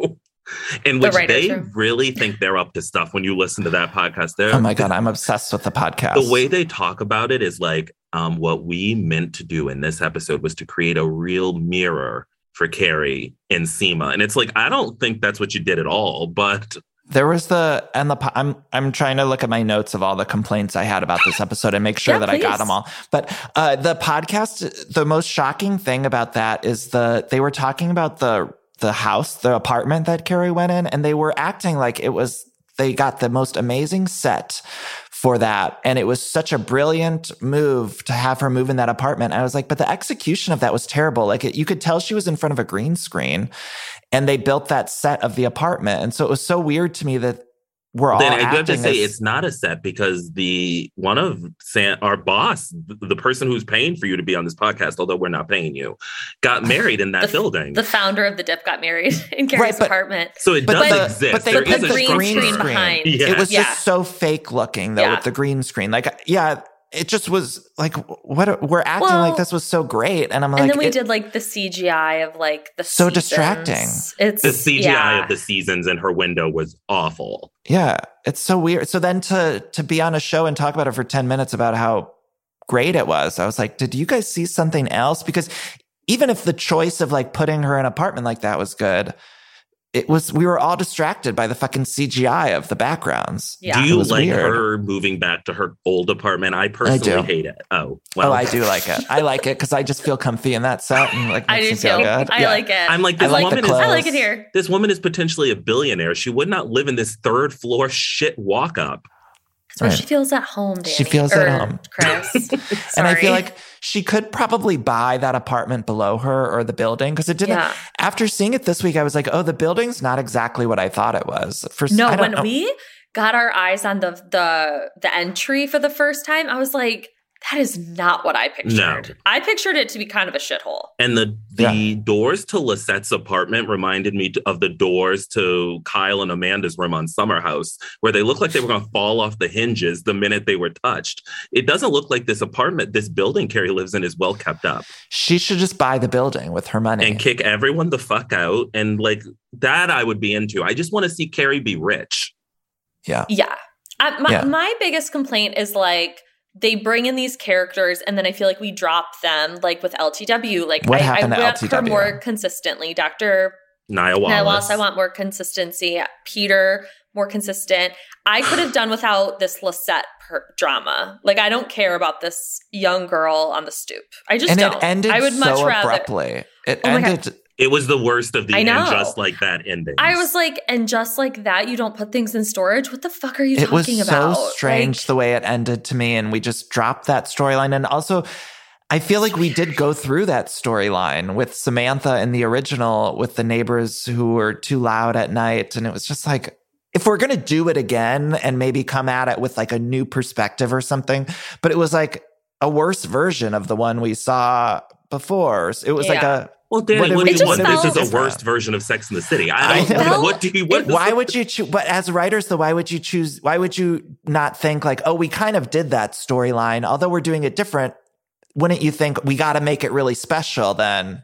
in which writers' they room. really think they're up to stuff when you listen to that podcast. They're, Oh my god, I'm obsessed with the podcast. the way they talk about it is like um, what we meant to do in this episode was to create a real mirror for Carrie and Seema. And it's like, I don't think that's what you did at all, but There was the and the I'm I'm trying to look at my notes of all the complaints I had about this episode and make sure Yeah, that I got them all. But uh, the podcast, the most shocking thing about that is the they were talking about the the house, the apartment that Carrie went in, and they were acting like it was they got the most amazing set for that. And it was such a brilliant move to have her move in that apartment. I was like, but the execution of that was terrible. Like it, you could tell she was in front of a green screen and they built that set of the apartment. And so it was so weird to me that we're all then I do have to say as- it's not a set because the one of San, our boss, the person who's paying for you to be on this podcast, although we're not paying you, got married in that The- building. The founder of the dip got married in Carrie's but- apartment. so it But does the- exist. but they there put is the a green structure. screen behind. Yeah. It was Yeah. just so fake looking though Yeah. with the green screen. Like, yeah, it just was like, what we're acting Well, like this was so great. And I'm like, and then we it- did like the CGI of like the So seasons. distracting. It's the CGI yeah. of the seasons in her window was awful. yeah, it's so weird. So then to, to be on a show and talk about it for 10 minutes about how great it was, I was like, did you guys see something else? Because even if the choice of like putting her in an apartment like that was good, it was, we were all distracted by the fucking CGI of the backgrounds. Yeah. Do you like weird. her moving back to her old apartment? I personally do. hate it. Oh, oh, I do like it. I like it because I just feel comfy in that set and like I makes do me too. feel good. I Yeah. like it. I'm like, I this like the woman is. I like it here. this woman is potentially a billionaire. She would not live in this third floor shit walk up. That's where Right. she feels at home, Danny. She feels Or at home. Chris. And I feel like she could probably buy that apartment below her or the building because it didn't. Yeah. After seeing it this week, I was like, oh, the building's not exactly what I thought it was. For No, when know. we got our eyes on the the the entry for the first time, I was like, that is not what I pictured. No. I pictured it to be kind of a shithole. And the the doors to Lisette's apartment reminded me of the doors to Kyle and Amanda's room on Summer House, where they looked like they were going to fall off the hinges the minute they were touched. It doesn't look like this apartment, this building Carrie lives in, is well kept up. she should just buy the building with her money. and kick everyone the fuck out. And like that, I would be into. I just want to see Carrie be rich. yeah. Yeah. I, my, Yeah. my biggest complaint is like they bring in these characters and then I feel like we drop them, like with LTW. Like What I, happened I to want her more consistently. Dr. Nya Wallace. Nya Wallace, I want more consistency. Peter, more consistent. I could have done without this Lisette per- drama. Like I don't care about this young girl on the stoop. I just And don't. it ended I would much so rather. abruptly. It Oh ended. It was the worst of the I and know. just like that ending. I was like, and just like that, you don't put things in storage. What the fuck are you talking about? It was talking so strange Like, the way it ended to me, and we just dropped that storyline. And also, I feel like we did go through that storyline with Samantha in the original with the neighbors who were too loud at night, and it was just like. If we're going to do it again and maybe come at it with like a new perspective or something, but it was like a worse version of the one we saw before. It was like a well, Danny, what what, do you want? do This is different? a worst version of Sex in the City. I I don't. know. What do you? What, why would you choose but as writers though why would you choose why would you not think like oh we kind of did that storyline although we're doing it different wouldn't you think we got to make it really special then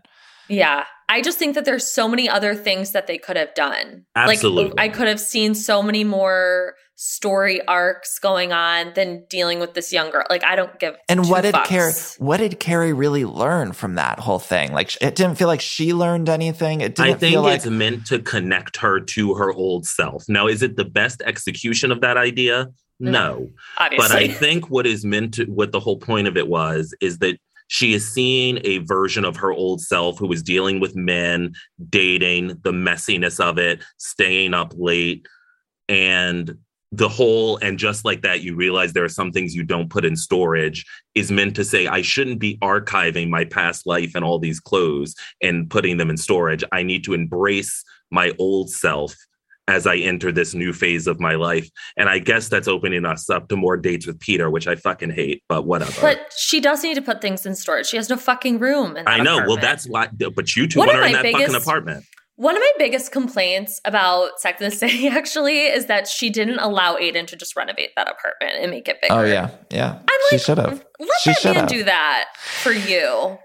Yeah. I just think that there's so many other things that they could have done. Absolutely. Like I could have seen so many more story arcs going on than dealing with this young girl. Like I don't give and two what did fucks. carrie what did carrie really learn from that whole thing like it didn't feel like she learned anything it didn't I think feel like it's meant to connect her to her old self. Now, is it the best execution of that idea? Mm. No. But I think what is meant to, what the whole point of it was, is that she is seeing a version of her old self who is dealing with men, dating, the messiness of it, staying up late, and the whole, and just like that, you realize there are some things you don't put in storage, is meant to say, I shouldn't be archiving my past life and all these clothes and putting them in storage. I need to embrace my old self as I enter this new phase of my life. And I guess that's opening us up to more dates with Peter, which I fucking hate, but whatever. but she does need to put things in storage. She has no fucking room. I know. Well, that's why, but you two One are in that fucking apartment. One of my biggest complaints about Sex and the City actually is that she didn't allow Aidan to just renovate that apartment and make it bigger. oh yeah yeah I'm she like, should have Let She that man have. do that for you.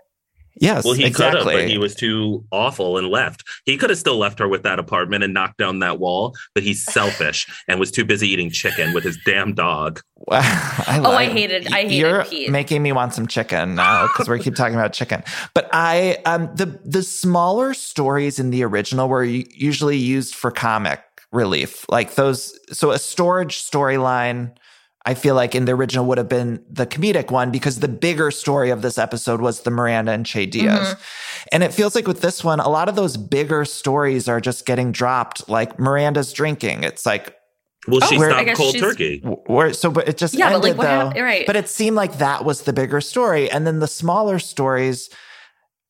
Yes, Well, he exactly. could have, but he was too awful and left. He could have still left her with that apartment and knocked down that wall, but he's selfish and was too busy eating chicken with his damn dog. I Oh, I hated- I hated You're Pete. making me want some chicken now because we keep talking about chicken. But I, um, the the smaller stories in the original were usually used for comic relief, like those. So a storage storyline. I feel like in the original would have been the comedic one because the bigger story of this episode was the Miranda and Che Diaz. Mm-hmm. And it feels like with this one, a lot of those bigger stories are just getting dropped. Like Miranda's drinking. It's like, Well, she where- stopped cold turkey. where, so, but it just Yeah, but, ended like, though. hap- right. But it seemed like that was the bigger story, and then the smaller stories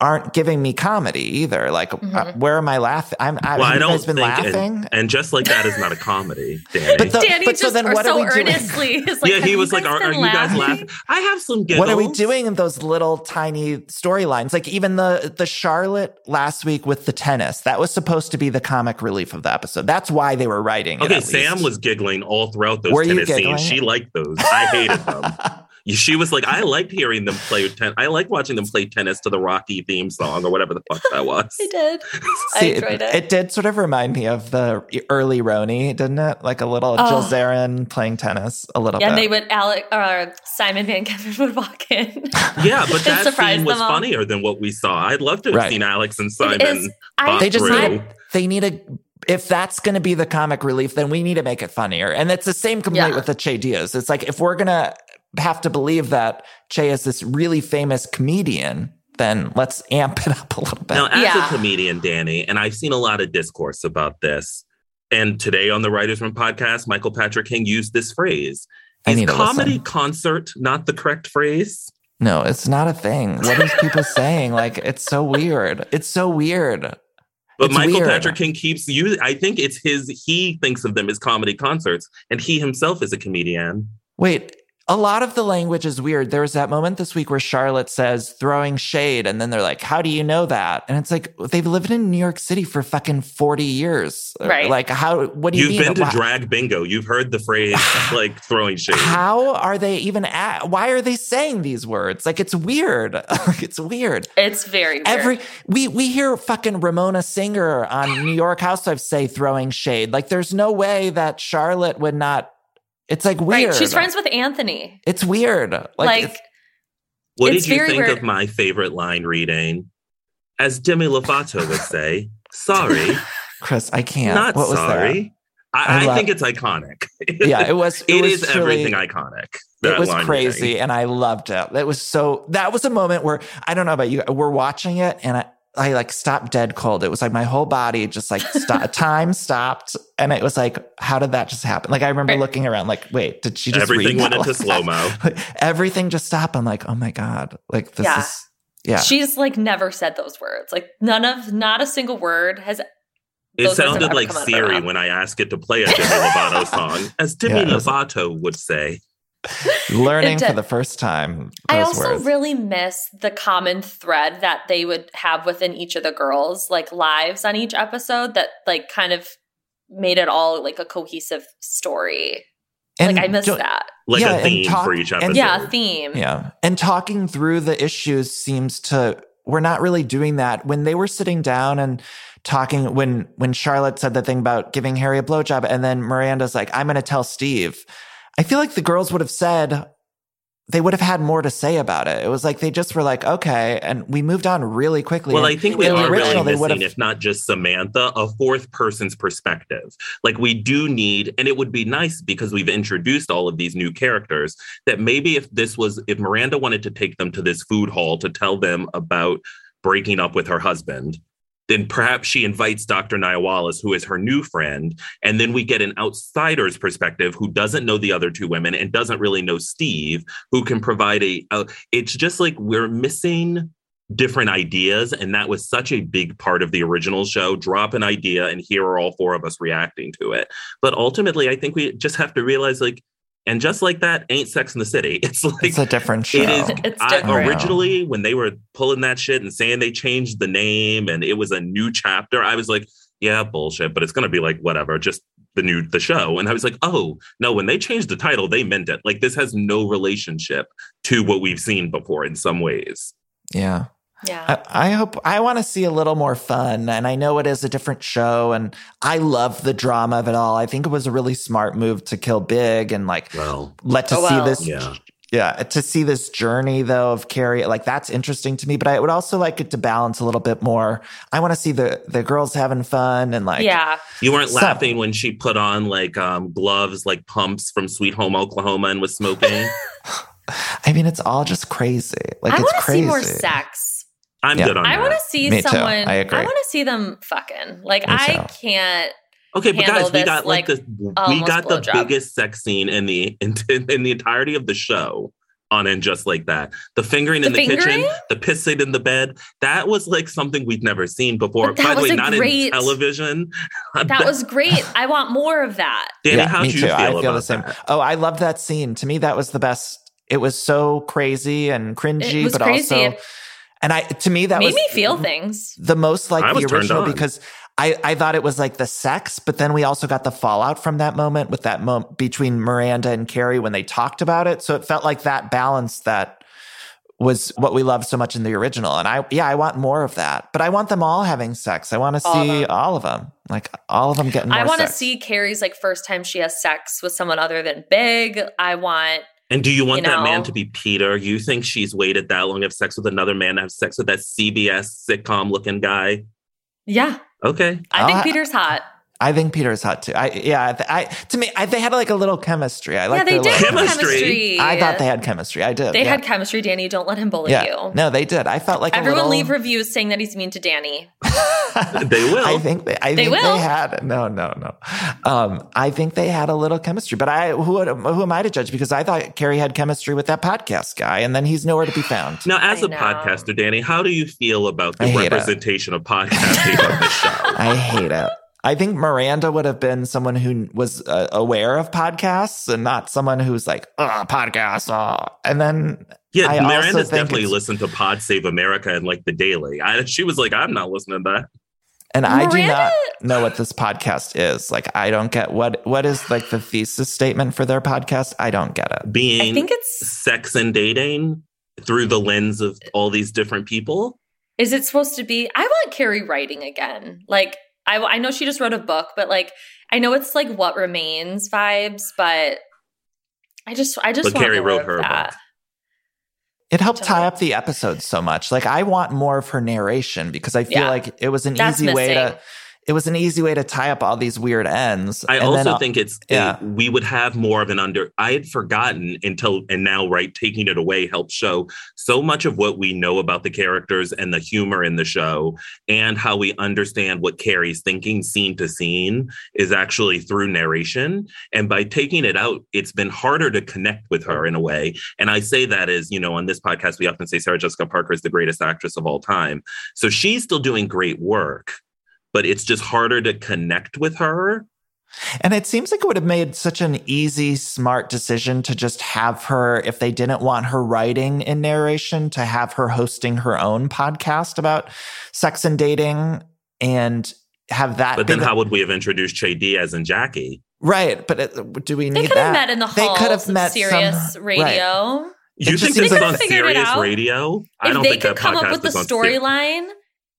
aren't giving me comedy either. Like, uh, Mm-hmm. where am I laughing? I'm. I, Well, have I don't guys been think, laughing? and, and just like that is not a comedy, Danny. But the- Danny but so just then or what so are we doing? earnestly is like, yeah, he was like, are, are you guys laughing?" laughing? I have some giggles. what are we doing in those little tiny storylines? Like even the the Charlotte last week with the tennis, that was supposed to be the comic relief of the episode. That's why they were writing. Okay, at Sam least. was giggling all throughout those Were you tennis scenes. giggling? She liked those. I hated them. She was like, I liked hearing them play ten- I like watching them play tennis to the Rocky theme song or whatever the fuck that was. I did. I enjoyed it. It did sort of remind me of the early RHONY, didn't it? Like a little Oh. Jill Zarin playing tennis, a little yeah, and bit. they would Alex or Simon Van Kempen would walk in. Yeah, but that scene was all. funnier than what we saw. I'd love to have Right. seen Alex and Simon. is- I- they just need a, they need a if that's going to be the comic relief then we need to make it funnier and it's the same complaint Yeah. with the che diaz it's like if we're going to have to believe that che is this really famous comedian then let's amp it up a little bit Now, as Yeah. a comedian, Danny, and I've seen a lot of discourse about this. And today on the Writers Room podcast, Michael Patrick King used this phrase. Is comedy listen. concert not the correct phrase? no it's not a thing what are people saying like it's so weird it's so weird But It's Michael weird. Patrick King keeps you. I think it's his. He thinks of them as comedy concerts, and he himself is a comedian. Wait, a lot of the language is weird. There was that moment this week where Charlotte says throwing shade, and then they're like, How do you know that? And it's like, they've lived in New York City for fucking 40 years. Right. Like, how, what do you think? You've mean? been to Why- drag bingo. You've heard the phrase like throwing shade. How are they even at? Why are they saying these words? Like, it's weird. it's weird. It's very weird. Every we we hear fucking Ramona Singer on New York Housewives say throwing shade. Like, there's no way that Charlotte would not. It's like weird. right. She's friends with Anthony. It's weird. Like, Like, it's- What It's did you think weird. of my favorite line reading? As Demi Lovato would say, "Sorry, Chris, I can't. not what was sorry." I I, I love- think it's iconic. that? Yeah, it was. It, it was is truly- everything iconic. It was crazy, reading. and I loved it. It was so. That was a moment where I don't know about you. We're watching it, and I, I like stopped dead cold. It was like my whole body just like stop, time stopped, and it was like, how did that just happen? Like I remember Right. looking around, like, wait, did she just Everything read went into like slow mo. Everything just stopped. I'm like, oh my god, like this Yeah. is yeah. she's like never said those words. Like none of, not a single word has. It those words have sounded like come out of her Siri when I asked it to play a Demi Lovato song, as Demi Yeah, it was- Lovato would say. Learning for the first time. I also words. really miss the common thread that they would have within each of the girls, like lives on each episode that like kind of made it all like a cohesive story. And like I miss that. Like Yeah, a theme talk- for each and- episode. Yeah, theme. Yeah. And talking through the issues seems to we're not really doing that. When they were sitting down and talking when when Charlotte said the thing about giving Harry a blowjob and then Miranda's like, I'm gonna tell Steve. I feel like the girls would have said they would have had more to say about it. It was like they just were like, okay, and we moved on really quickly. Well, I think we are really original, they would missing, if not just Samantha, a fourth person's perspective. Like we do need, and it would be nice because we've introduced all of these new characters. That maybe if this was, if Miranda wanted to take them to this food hall to tell them about breaking up with her husband, then perhaps she invites Dr. Nya Wallace, who is her new friend, and then we get an outsider's perspective who doesn't know the other two women and doesn't really know Steve, who can provide a. a it's just like we're missing different ideas, and that was such a big part of the original show. Drop an idea, and here are all four of us reacting to it. But ultimately, I think we just have to realize, like, and just like that, ain't Sex in the City. It's like it's a different show. it is It's I, different. originally when they were pulling that shit and saying they changed the name and it was a new chapter. I was like, yeah, bullshit, but it's gonna be like whatever, just the new the show. And I was like, oh no, when they changed the title, they meant it. Like this has no relationship to what we've seen before in some ways. Yeah. Yeah. I, I hope I want to see a little more fun. And I know it is a different show. And I love the drama of it all. I think it was a really smart move to kill Big and like Well, let to Oh, see well. this. yeah. Yeah, to see this journey though of Carrie, like that's interesting to me. But I would also like it to balance a little bit more. I want to see the the girls having fun and like yeah. You weren't Some- laughing when she put on like um, gloves, like pumps from Sweet Home Oklahoma, and was smoking. I mean, it's all just crazy. Like I it's want to crazy. see more sex. I'm Yeah. good on I that. want to see Me too. someone. I agree. I want to see them fucking. Like Me I too. can't. Okay, but handle guys, we got like, like, the we got the blowjob. biggest sex scene in the in, in the entirety of the show on and just like that. The fingering in The the kitchen, the pissing in the bed. That was like something we'd never seen before. But that By the was way, not great- in television. That was great. I want more of that. Danny. yeah, how me do you too. feel I about feel the same. that? Oh, I love that scene. To me, that was the best. It was so crazy and cringy, It was but crazy. also, and I to me that Made was me feel things. the most like I the original because I, I thought it was like the sex, but then we also got the fallout from that moment with that moment between Miranda and Carrie when they talked about it. So it felt like that balance that was what we loved so much in the original. And I, yeah, I want more of that, but I want them all having sex. I want to All of see them. all of them, like all of them getting more I want to see Carrie's like first time she has sex with someone other than Big. I want. And do you want You that man to be Peter? You think she's waited that long to have sex with another man to have sex with that CBS sitcom looking guy? Yeah, Okay. I think Uh, Peter's hot. I think Peter's hot too. I, yeah, I, to me, I, they had like a little chemistry. I like yeah, they their did little- Chemistry. chemistry. I thought they had chemistry. I did. They yeah. had chemistry. Danny, don't let him bully yeah. you. No, they did. I felt like a Everyone little- leave reviews saying that he's mean to Danny. They will. I think they. I They think will. they had no, no, no. Um, I think they had a little chemistry, but I who who am I to judge? Because I thought Carrie had chemistry with that podcast guy, and then he's nowhere to be found. Now, as I a know. podcaster, Danny, how do you feel about the I hate it. representation of podcasting on this show? I hate it. I think Miranda would have been someone who was uh, aware of podcasts and not someone who's like, oh, podcasts. Oh. And then Yeah, I also Miranda's think definitely listened to Pod Save America and like the Daily. I, she was like, I'm not listening to that. And I do not know what this podcast is. Like, I don't get what what is like the thesis statement for their podcast. I don't get it. Being I think it's. sex and dating through the lens of all these different people. Is it supposed to be? I want Carrie writing again. Like I, I know she just wrote a book, but like I know it's like what remains vibes, but I just I just But want Carrie wrote her that. book. It helped tie up the episodes so much. Like, I want more of her narration because I feel Yeah. like it was an That's easy way to. It was an easy way to tie up all these weird ends. I And also uh, think it's yeah. it- we would have more of an under. I had forgotten until and now, right, taking it away helps show so much of what we know about the characters and the humor in the show, and how we understand what Carrie's thinking scene to scene is actually through narration. And by taking it out, it's been harder to connect with her in a way. And I say that as you know, on this podcast, we often say Sarah Jessica Parker is the greatest actress of all time. So she's still doing great work. But it's just harder to connect with her And it seems like it would have made such an easy, smart decision to just have her, if they didn't want her writing in narration, to have her hosting her own podcast about sex and dating and have that. But then the- how would we have introduced Che Diaz and Jackie? right? But it, do we need that? They need could have met in the They halls could have of met Sirius some- Radio. right. You just think seems this is like- on They figured it Sirius out. Radio? I don't they think could that come up podcast with the is on storyline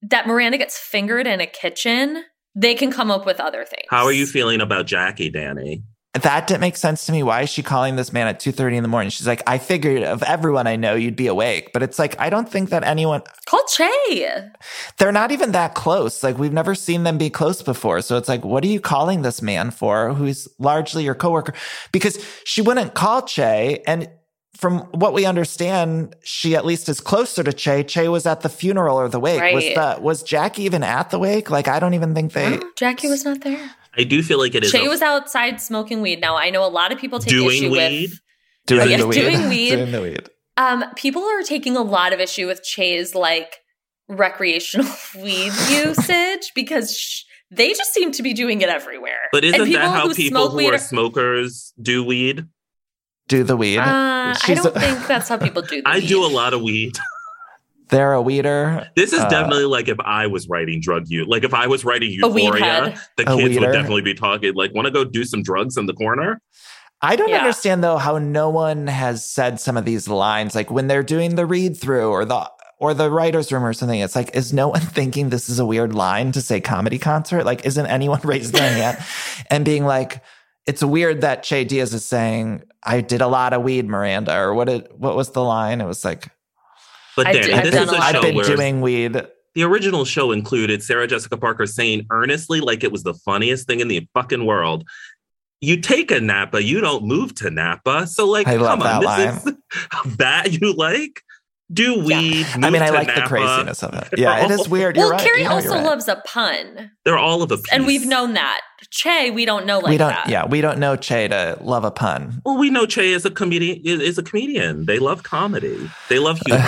that Miranda gets fingered in a kitchen, they can come up with other things. How are you feeling about Jackie, Danny? That didn't make sense to me. Why is she calling this man at 2.30 in the morning? She's like, I figured of everyone I know, you'd be awake. But it's like, I don't think that anyone, Call Che. they're not even that close. Like we've never seen them be close before. So it's like, what are you calling this man for who's largely your coworker? Because she wouldn't call Che. And from what we understand, she at least is closer to Che. Che was at the funeral or the wake. Was Right. the was Jackie even at the wake? Like I don't even think they Oh, Jackie was not there. I do feel like it is Che a- was outside smoking weed. Now I know a lot of people take Doing issue weed? with doing Yes, the weed. doing weed. doing the weed. um people are taking a lot of issue with Che's like recreational weed usage because sh- they just seem to be doing it everywhere. But isn't that how who people who weed are smokers do weed? Do the weed. Uh, I don't a- think that's how people do. The I do a lot of weed. They're a weeder. This is Uh, definitely like if I was writing drug use. Like if I was writing A Euphoria, the A kids weeder. would definitely be talking like, "Want to go do some drugs in the corner?" I don't Yeah. understand though how no one has said some of these lines, like when they're doing the read through or the or the writer's room or something. It's like, is no one thinking this is a weird line to say comedy concert? Like, isn't anyone raising their hand and being like, it's weird that Che Diaz is saying, I did a lot of weed, Miranda, or what it, what was the line? It was like, But I Danny, did- I've this done is a a I've been doing weed. the original show included Sarah Jessica Parker saying earnestly, like it was the funniest thing in the fucking world. You take a Napa, you don't move to Napa. So, like, I love come on, that this is how that you like. Do weed. I move mean, I to like the craziness of it. Yeah, it is weird. You're well, right. Carrie You know, also right. loves a pun, They're all of a piece. and we've known that. Che, we don't know like we don't. that. Yeah, we don't know Che to love a pun. Well, we know Che is a comedian. Is, is a comedian. They love comedy. They love humor.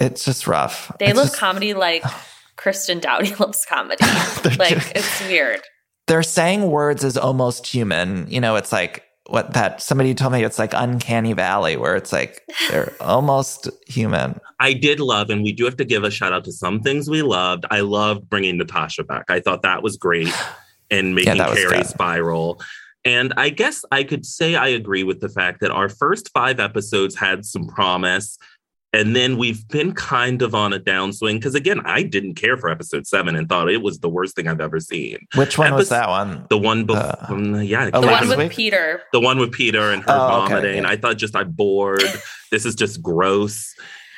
it's just rough. They It's love just- comedy like Kristen Dowdy loves comedy. like it's weird. they're saying words as almost human. You know, it's like what that somebody told me it's like uncanny valley where it's like they're almost human. I did love, and we do have to give a shout out to some things we loved. I loved bringing Natasha back. I thought that was great and making was Carrie good. spiral. And I guess I could say I agree with the fact that our first five episodes had some promise. And then we've been kind of on a downswing because, again, I didn't care for episode seven and thought it was the worst thing I've ever seen. Which one was that one? The one before, Uh, yeah, I oh, can't The one with week? Peter. the one with Peter and her Oh, okay, vomiting. yeah. I thought just I'm bored. this is just gross.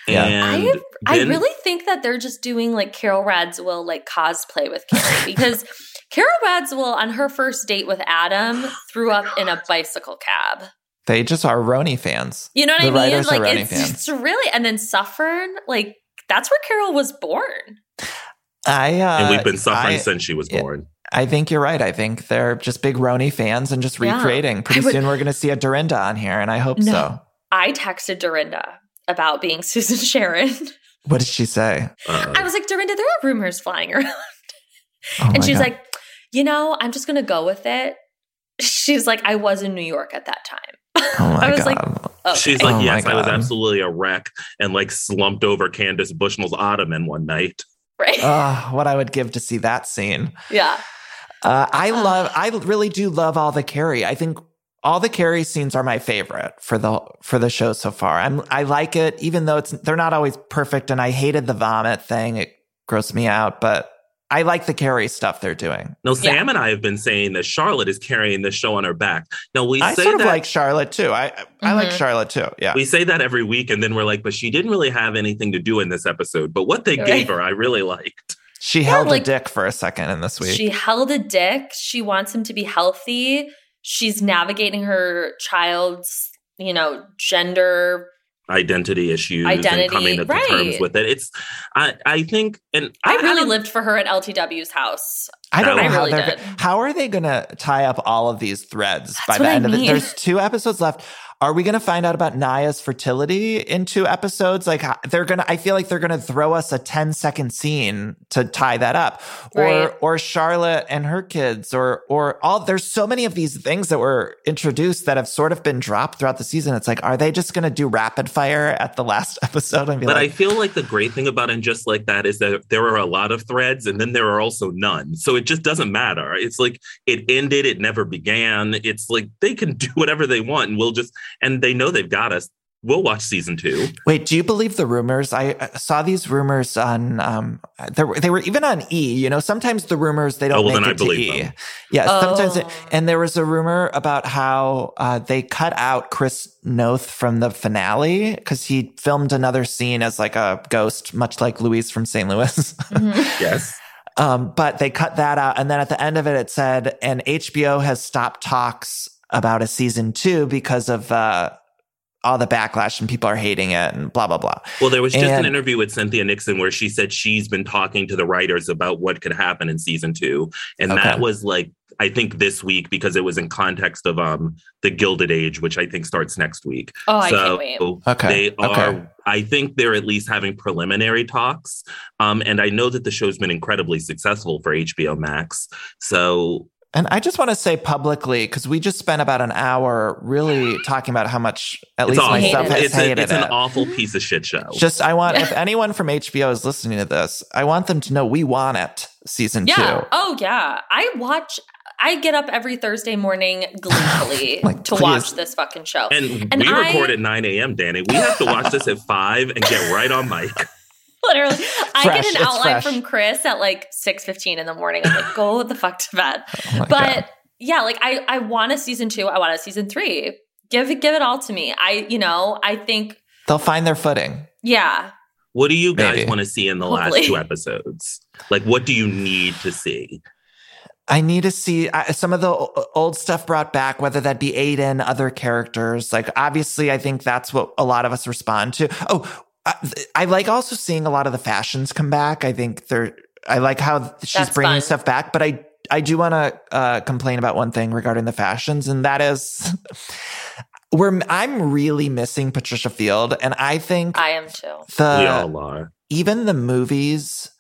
Yeah. And I I then- really think that they're just doing like Carole Radziwill like cosplay with Carrie because Carole Radziwill on her first date with Adam threw up in a bicycle cab. They just are RHONY fans. You know what The I mean? writers are Like RHONY it's fans. it's really and then Suffern, like that's where Carole was born. I uh, and we've been suffering I, since she was yeah. born. I think you're right. I think they're just big RHONY fans and just Yeah. recreating. Pretty would- soon we're going to see a Dorinda on here, and I hope No. so. I texted Dorinda about being Susan Sharon. What did she say? Uh, I was like, Dorinda, there are rumors flying around. Oh and she's God. like, you know, I'm just gonna go with it. She's like, I was in New York at that time. "Oh my I was God." like, okay. She's Oh like, my yes, I was absolutely a wreck and like slumped over Candace Bushnell's ottoman one night. right. oh, what I would give to see that scene. yeah. Uh, I love, I really do love all the Carrie. I think all the Carrie scenes are my favorite for the for the show so far. I'm I like it, even though it's they're not always perfect, and I hated the vomit thing. It grossed me out, but I like the Carrie stuff they're doing. No, Sam Yeah. and I have been saying that Charlotte is carrying the show on her back. Now we I say sort of that like Charlotte too. I I like Mhm. Charlotte too. Yeah. we say that every week, and then we're like, but she didn't really have anything to do in this episode. But what they Right. gave her, I really liked. She Yeah, held like- a dick for a second in this week. She held a dick. She wants him to be healthy. She's navigating her child's, you know, gender. Identity issues Identity, and coming to right. terms with it. It's, I, I think, and I really don't- lived for her at LTW's house. I don't know I how really they're did. how are they going to tie up all of these threads by the what I end of it. mean. There's two episodes left. Are we going to find out about Nya's fertility in two episodes? Like they're going to I feel like they're going to throw us a 10 second scene to tie that up. Right. Or or Charlotte and her kids or or all there's so many of these things that were introduced that have sort of been dropped throughout the season. It's like are they just going to do rapid fire at the last episode and be But I feel like the great thing about it, just like that, is that there are a lot of threads and then there are also none. So it just doesn't matter. It's like it ended, it never began. It's like they can do whatever they want and we'll just, and they know they've got us. We'll watch season two. Wait, do you believe the rumors? I uh, saw these rumors on um there, were- they were even on E, you know, sometimes the rumors they don't Oh, well, make then I it to believe E. them. Yeah, sometimes it, Oh. and there was a rumor about how uh, they cut out Chris Noth from the finale cuz he filmed another scene as like a ghost much like Louise from St. Louis. Yes. Um, but they cut that out. And then at the end of it, it said, and HBO has stopped talks about a season two because of uh, all the backlash and people are hating it and blah, blah, blah. Well, there was just an interview with Cynthia Nixon where she said she's been talking to the writers about what could happen in season two. And Okay. that was like, I think this week because it was in context of um the Gilded Age, which I think starts next week. Oh, I so can't wait. Okay. they are Okay. I think they're at least having preliminary talks. Um, and I know that the show's been incredibly successful for HBO Max. So And I just want to say publicly, because we just spent about an hour really talking about how much, at it's least awful. myself, has It's, a- hated it's an awful piece of shit show. Just, I want, if anyone from HBO is listening to this, I want them to know we want it, season Yeah. two. Oh, yeah. I watch. I get up every Thursday morning gleefully Like, to please. watch this fucking show. and, And we I- record at 9 a.m., Danny. We have to watch this at 5 and get right on mic. Literally, I get an outline fresh. from Chris at like six fifteen in the morning. I'm like, go the fuck to bed. Oh but God. yeah, like I I want a season two. I want a season three. Give it give it all to me. I you know I think they'll find their footing. yeah. What do you guys Maybe. want to see in the Hopefully. last two episodes? Like, what do you need to see? I need to see uh, some of the old stuff brought back, whether that be Aidan, other characters. Like, obviously, I think that's what a lot of us respond to. Oh, I, I like also seeing a lot of the fashions come back. I think they're, I like how she's That's bringing fun. stuff back, but I, I do want to uh, complain about one thing regarding the fashions, and that is, we're, I'm really missing Patricia Field, and I think I am too. the we all are. even the movies,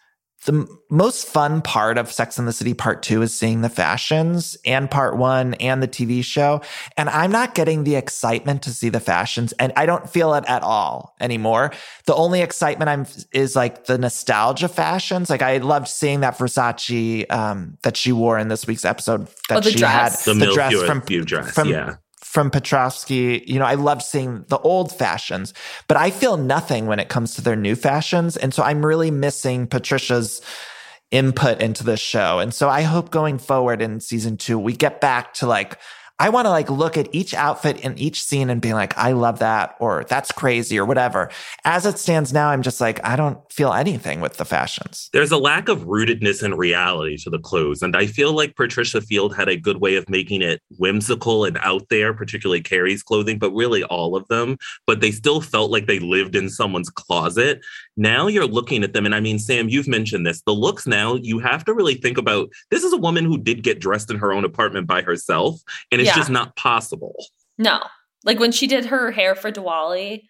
the m- most fun part of Sex and the City Part Two is seeing the fashions and Part One and the TV show. And I'm not getting the excitement to see the fashions, and I don't feel it at all anymore. The only excitement I'm is like the nostalgia fashions. Like I loved seeing that Versace um, that she wore in this week's episode. That Oh, the she dress. had The, milk from view dress. from yeah. From Petrovsky. You know, I love seeing the old fashions, but I feel nothing when it comes to their new fashions. And so I'm really missing Patricia's input into this show. And so I hope going forward in season two, we get back to like, I want to like look at each outfit in each scene and be like, I love that, or that's crazy, or whatever. As it stands now, I'm just like, I don't feel anything with the fashions. There's a lack of rootedness in reality to the clothes. And I feel like Patricia Field had a good way of making it whimsical and out there, particularly Carrie's clothing, but really all of them. But they still felt like they lived in someone's closet. Now you're looking at them. And I mean, Sam, you've mentioned this. The looks now, you have to really think about this is a woman who did get dressed in her own apartment by herself. And it's Yeah. just not possible. No, like when she did her hair for Diwali,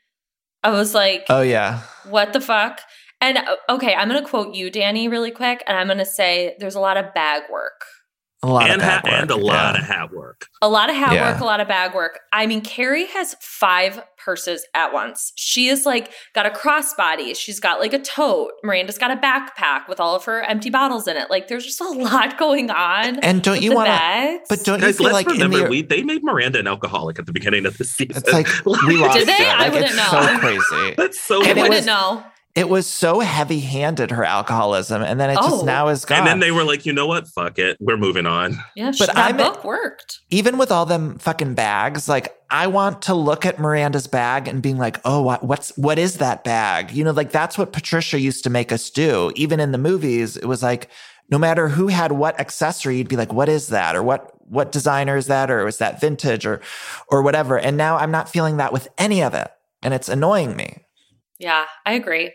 I was like, Oh, yeah. what the fuck? And okay, I'm gonna quote you, Danny, really quick, and I'm gonna say there's a lot of bag work. A lot and, of bad ha- and a lot yeah. of hat work. A lot of hat Yeah. work, a lot of bag work. I mean, Carrie has five purses at once. She is like got a crossbody. She's got like a tote. Miranda's got a backpack with all of her empty bottles in it. Like there's just a lot going on. And don't with you want to, but don't you feel let's like in remember the, we they made Miranda an alcoholic at the beginning of the season. It's like we lost Did they? it. I wouldn't it's know. so crazy. That's so I and wouldn't was- know. It was so heavy-handed her alcoholism, and then it just Oh. now is gone. And then they were like, you know what? Fuck it. We're moving on. Yeah, But that I'm- book worked. Even with all them fucking bags, like I want to look at Miranda's bag and being like, "Oh, what- what's what is that bag?" You know, like that's what Patricia used to make us do. Even in the movies, it was like no matter who had what accessory, you'd be like, "What is that?" or "What what designer is that?" or is that vintage?" or or whatever. And now I'm not feeling that with any of it, and it's annoying me. Yeah, I agree.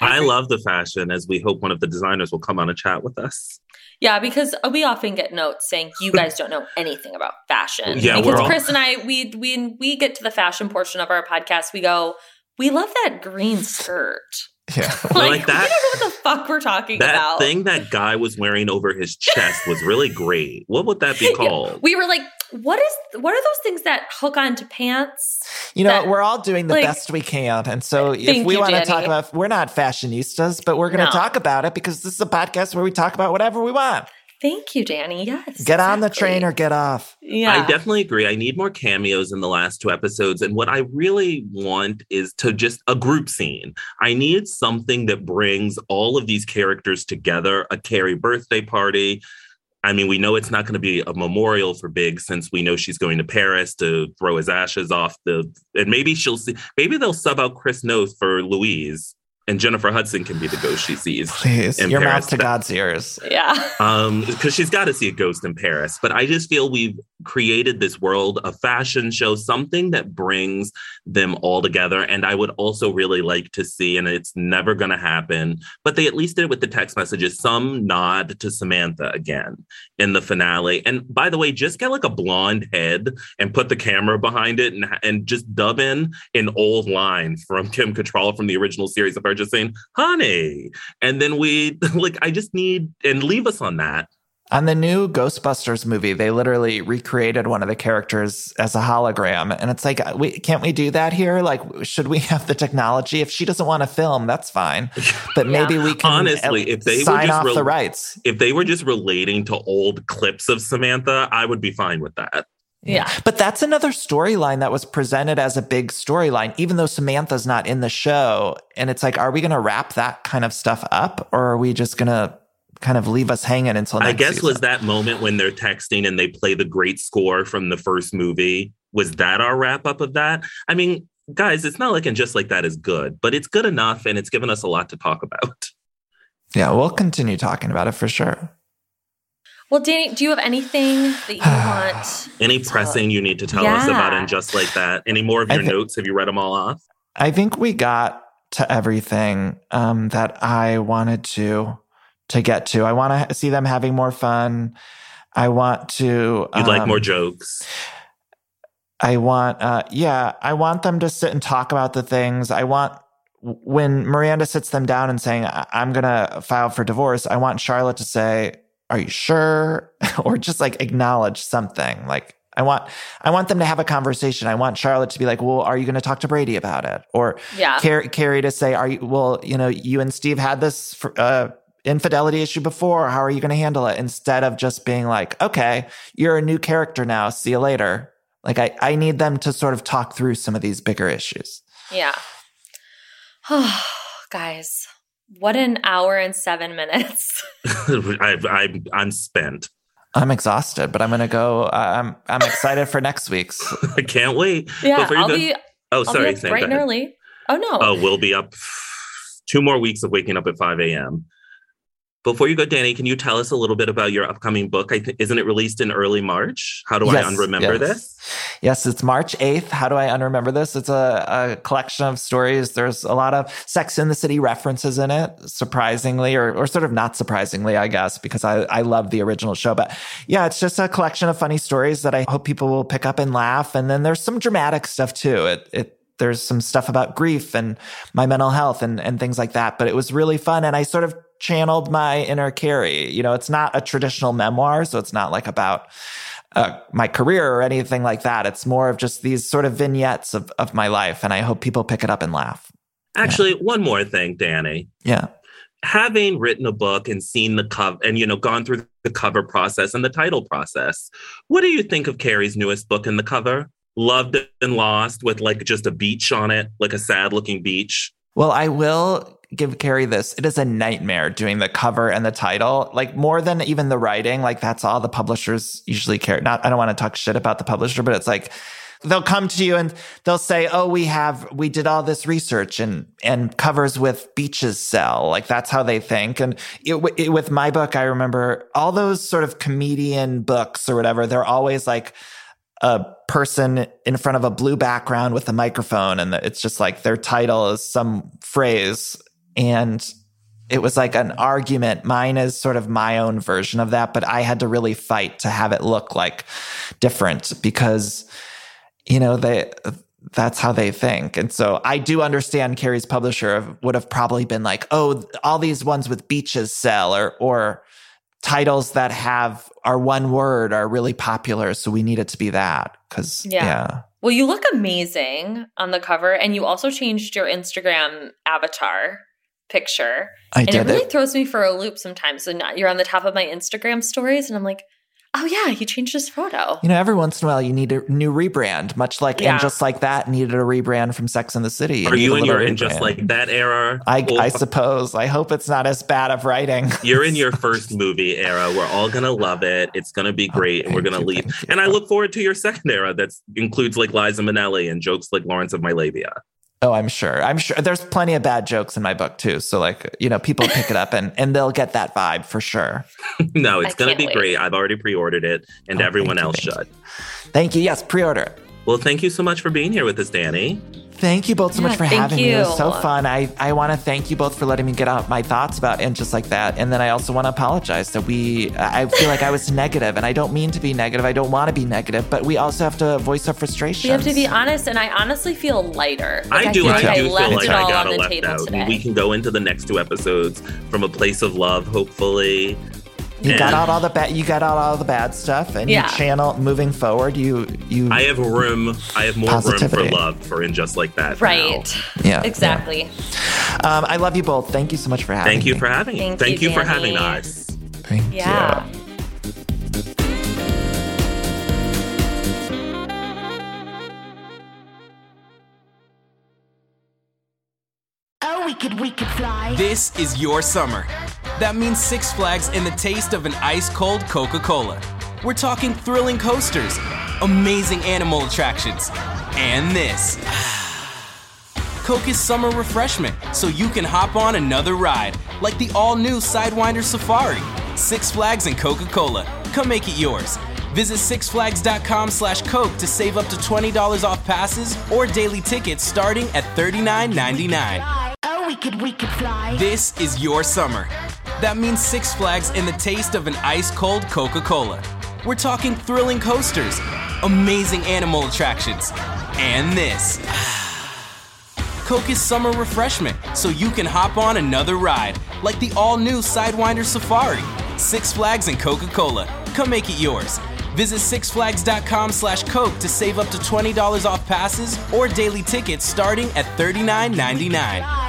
I love the fashion as we hope one of the designers will come on and chat with us. Yeah, because we often get notes saying you guys don't know anything about fashion. Yeah, because all- Chris and I, we we we get to the fashion portion of our podcast, we go, we love that green skirt. Yeah. Like, like that- we don't know what the fuck we're talking That about. That thing that guy was wearing over his chest was really great. What would that be Yeah, called? we were like, what is what are those things that hook onto pants? You know, that- we're all doing the like- best we can. And so if we want to talk about, we're not fashionistas, but we're going to No. talk about it because this is a podcast where we talk about whatever we want. Thank you, Danny. Yes. Get on the train or get off. Yeah. I definitely agree. I need more cameos in the last two episodes. And what I really want is to just a group scene. I need something that brings all of these characters together a Carrie birthday party. I mean, we know it's not going to be a memorial for Big since we know she's going to Paris to throw his ashes off the. And maybe she'll see, maybe they'll sub out Chris Noth for Louise and Jennifer Hudson can be the ghost she sees. Please, in your Paris. mouth to God's ears. yeah. um because she's got to see a ghost in paris but i just feel we've created this world a fashion show something that brings them all together and i would also really like to see and it's never going to happen but they at least did it with the text messages some nod to samantha again in the finale and by the way just get like a blonde head and put the camera behind it and, and just dub in an old line from kim Cattrall from the original series of her just saying honey and then we like i just need and leave us on that On the new Ghostbusters movie, they literally recreated one of the characters as a hologram. And it's like, uh, we, can't we do that here? Like, should we have the technology? If she doesn't want to film, that's fine. But Yeah. maybe we can Honestly, if they sign just off rel- the rights. if they were just relating to old clips of samantha i would be fine with that Yeah. But that's another storyline that was presented as a big storyline, even though Samantha's not in the show. And it's like, are we going to wrap that kind of stuff up or are we just going to kind of leave us hanging until I guess season? was that moment when they're texting and they play the great score from the first movie. Was that our wrap up of that? I mean, guys, it's not like and just like that is good, but it's good enough and it's given us a lot to talk about. Yeah, we'll continue talking about it for sure. Well, Danny, do you have anything that you want? Any pressing you need to tell us about Yeah. and just like that? Any more of your thi- notes? Have you read them all off? I think we got to everything um, that I wanted to to get to. I want to see them having more fun. I want to. You'd like um, more jokes. I want, uh, yeah, I want them to sit and talk about the things. I want when Miranda sits them down and saying, "I- "I'm gonna file for divorce." I want Charlotte to say, "Are you sure?" or just like acknowledge something. Like I want, I want them to have a conversation. I want Charlotte to be like, "Well, are you going to talk to Brady about it?" Or Yeah. Carrie, Carrie to say, "Are you? Well, you know, you and Steve had this for, uh, infidelity issue before. How are you going to handle it?" Instead of just being like, "Okay, you're a new character now. See you later." Like I, I need them to sort of talk through some of these bigger issues. Yeah. Guys, what an hour and seven minutes. I, I, I'm spent. I'm exhausted, but I'm going to go. uh, I'm I'm excited for next week's. I can't wait. Yeah, Before I'll go- be, oh, I'll sorry. be up Sam, bright and ahead. early. Oh, no. Oh, we'll be up two more weeks of waking up at 5 a.m. Before you go, Danny, can you tell us a little bit about your upcoming book? I th- isn't it released in early March? How do Yes, I unremember yes. this? Yes, it's March 8th. How do I unremember this? It's a, a collection of stories. There's a lot of Sex in the City references in it, surprisingly, or, or sort of not surprisingly, I guess, because I, I love the original show. But yeah, it's just a collection of funny stories that I hope people will pick up and laugh. And then there's some dramatic stuff too. It, it, there's some stuff about grief and my mental health and, and things like that. But it was really fun. And I sort of channeled my inner Carrie. You know, it's not a traditional memoir. So it's not like about uh, my career or anything like that. It's more of just these sort of vignettes of, of my life. And I hope people pick it up and laugh. Actually, one more thing, Danny. Yeah. Having written a book and seen the cover and, you know, gone through the cover process and the title process, what do you think of Carrie's newest book in the cover? Loved and Lost with like just a beach on it, like a sad looking beach. Well, I will give Carrie this. It is a nightmare doing the cover and the title, like more than even the writing. Like that's all the publishers usually care. Not, I don't want to talk shit about the publisher, but it's like, they'll come to you and they'll say, "Oh, we have we did all this research and and covers with beaches sell." Like that's how they think. And it, it, with my book, I remember all those sort of comedian books or whatever. They're always like a person in front of a blue background with a microphone, and it's just like their title is some phrase and. It was like an argument. Mine is sort of my own version of that, but I had to really fight to have it look like different because you know they that's how they think and so i do understand carrie's publisher would have probably been like oh all these ones with beaches sell or or titles that have are one word are really popular so we need it to be that because Yeah. yeah. Well, you look amazing on the cover, and you also changed your Instagram avatar picture. i and it did really it throws me for a loop sometimes. So now you're on the top of my Instagram stories, and I'm like, oh, yeah, he changed his photo. you know every once in a while you need a new rebrand much like Yeah. and just like that needed a rebrand from sex and the city Are you a in little your in just like that era? I, Or- I suppose i hope it's not as bad of writing You're in your first movie era. We're all gonna love it. It's gonna be oh, great, and we're gonna you, leave. And I oh. look forward to your second era that includes like Liza Minnelli and jokes like Lawrence of My Labia. Oh, I'm sure. I'm sure there's plenty of bad jokes in my book too. So like, you know, people pick it up and and they'll get that vibe for sure. no, it's gonna be wait. great. I've already pre-ordered it, and Oh, everyone thank you, else thank should. Thank you. Yes, pre-order it. Well, thank you so much for being here with us, Danny. Thank you both so Yeah, much for thank having me. It was so fun. I, I want to thank you both for letting me get out my thoughts about and just like that. And then I also want to apologize that we I feel like I was negative and I don't mean to be negative. I don't want to be negative, but we also have to voice our frustration. We have to be honest, and I honestly feel lighter. Like, I do. feel I like do left feel like it I all got on the left table out. today. We can go into the next two episodes from a place of love, hopefully. You got out all the bad you got out all the bad stuff and Yeah. you channel moving forward. You you I have room. I have more room for love for in just like that. right. yeah. Exactly. yeah. Um, I love you both. Thank you so much for having Thank you me. for having. Thank Thank you, you for having us. Thank Yeah. you. Could, we could fly. This is your summer. That means Six Flags and the taste of an ice cold Coca Cola. We're talking thrilling coasters, amazing animal attractions, and this. Coke is summer refreshment, so you can hop on another ride, like the all new Sidewinder Safari. Six Flags and Coca Cola. Come make it yours. Visit sixflags.com slash Coke to save up to $20 off passes or daily tickets starting at $39.99. We could, we could fly. This is your summer. That means Six Flags and the taste of an ice cold Coca Cola. We're talking thrilling coasters, amazing animal attractions, and this. Coke is summer refreshment, so you can hop on another ride, like the all new Sidewinder Safari. Six Flags and Coca Cola. Come make it yours. Visit sixflags.com slash Coke to save up to $20 off passes or daily tickets starting at $39.99.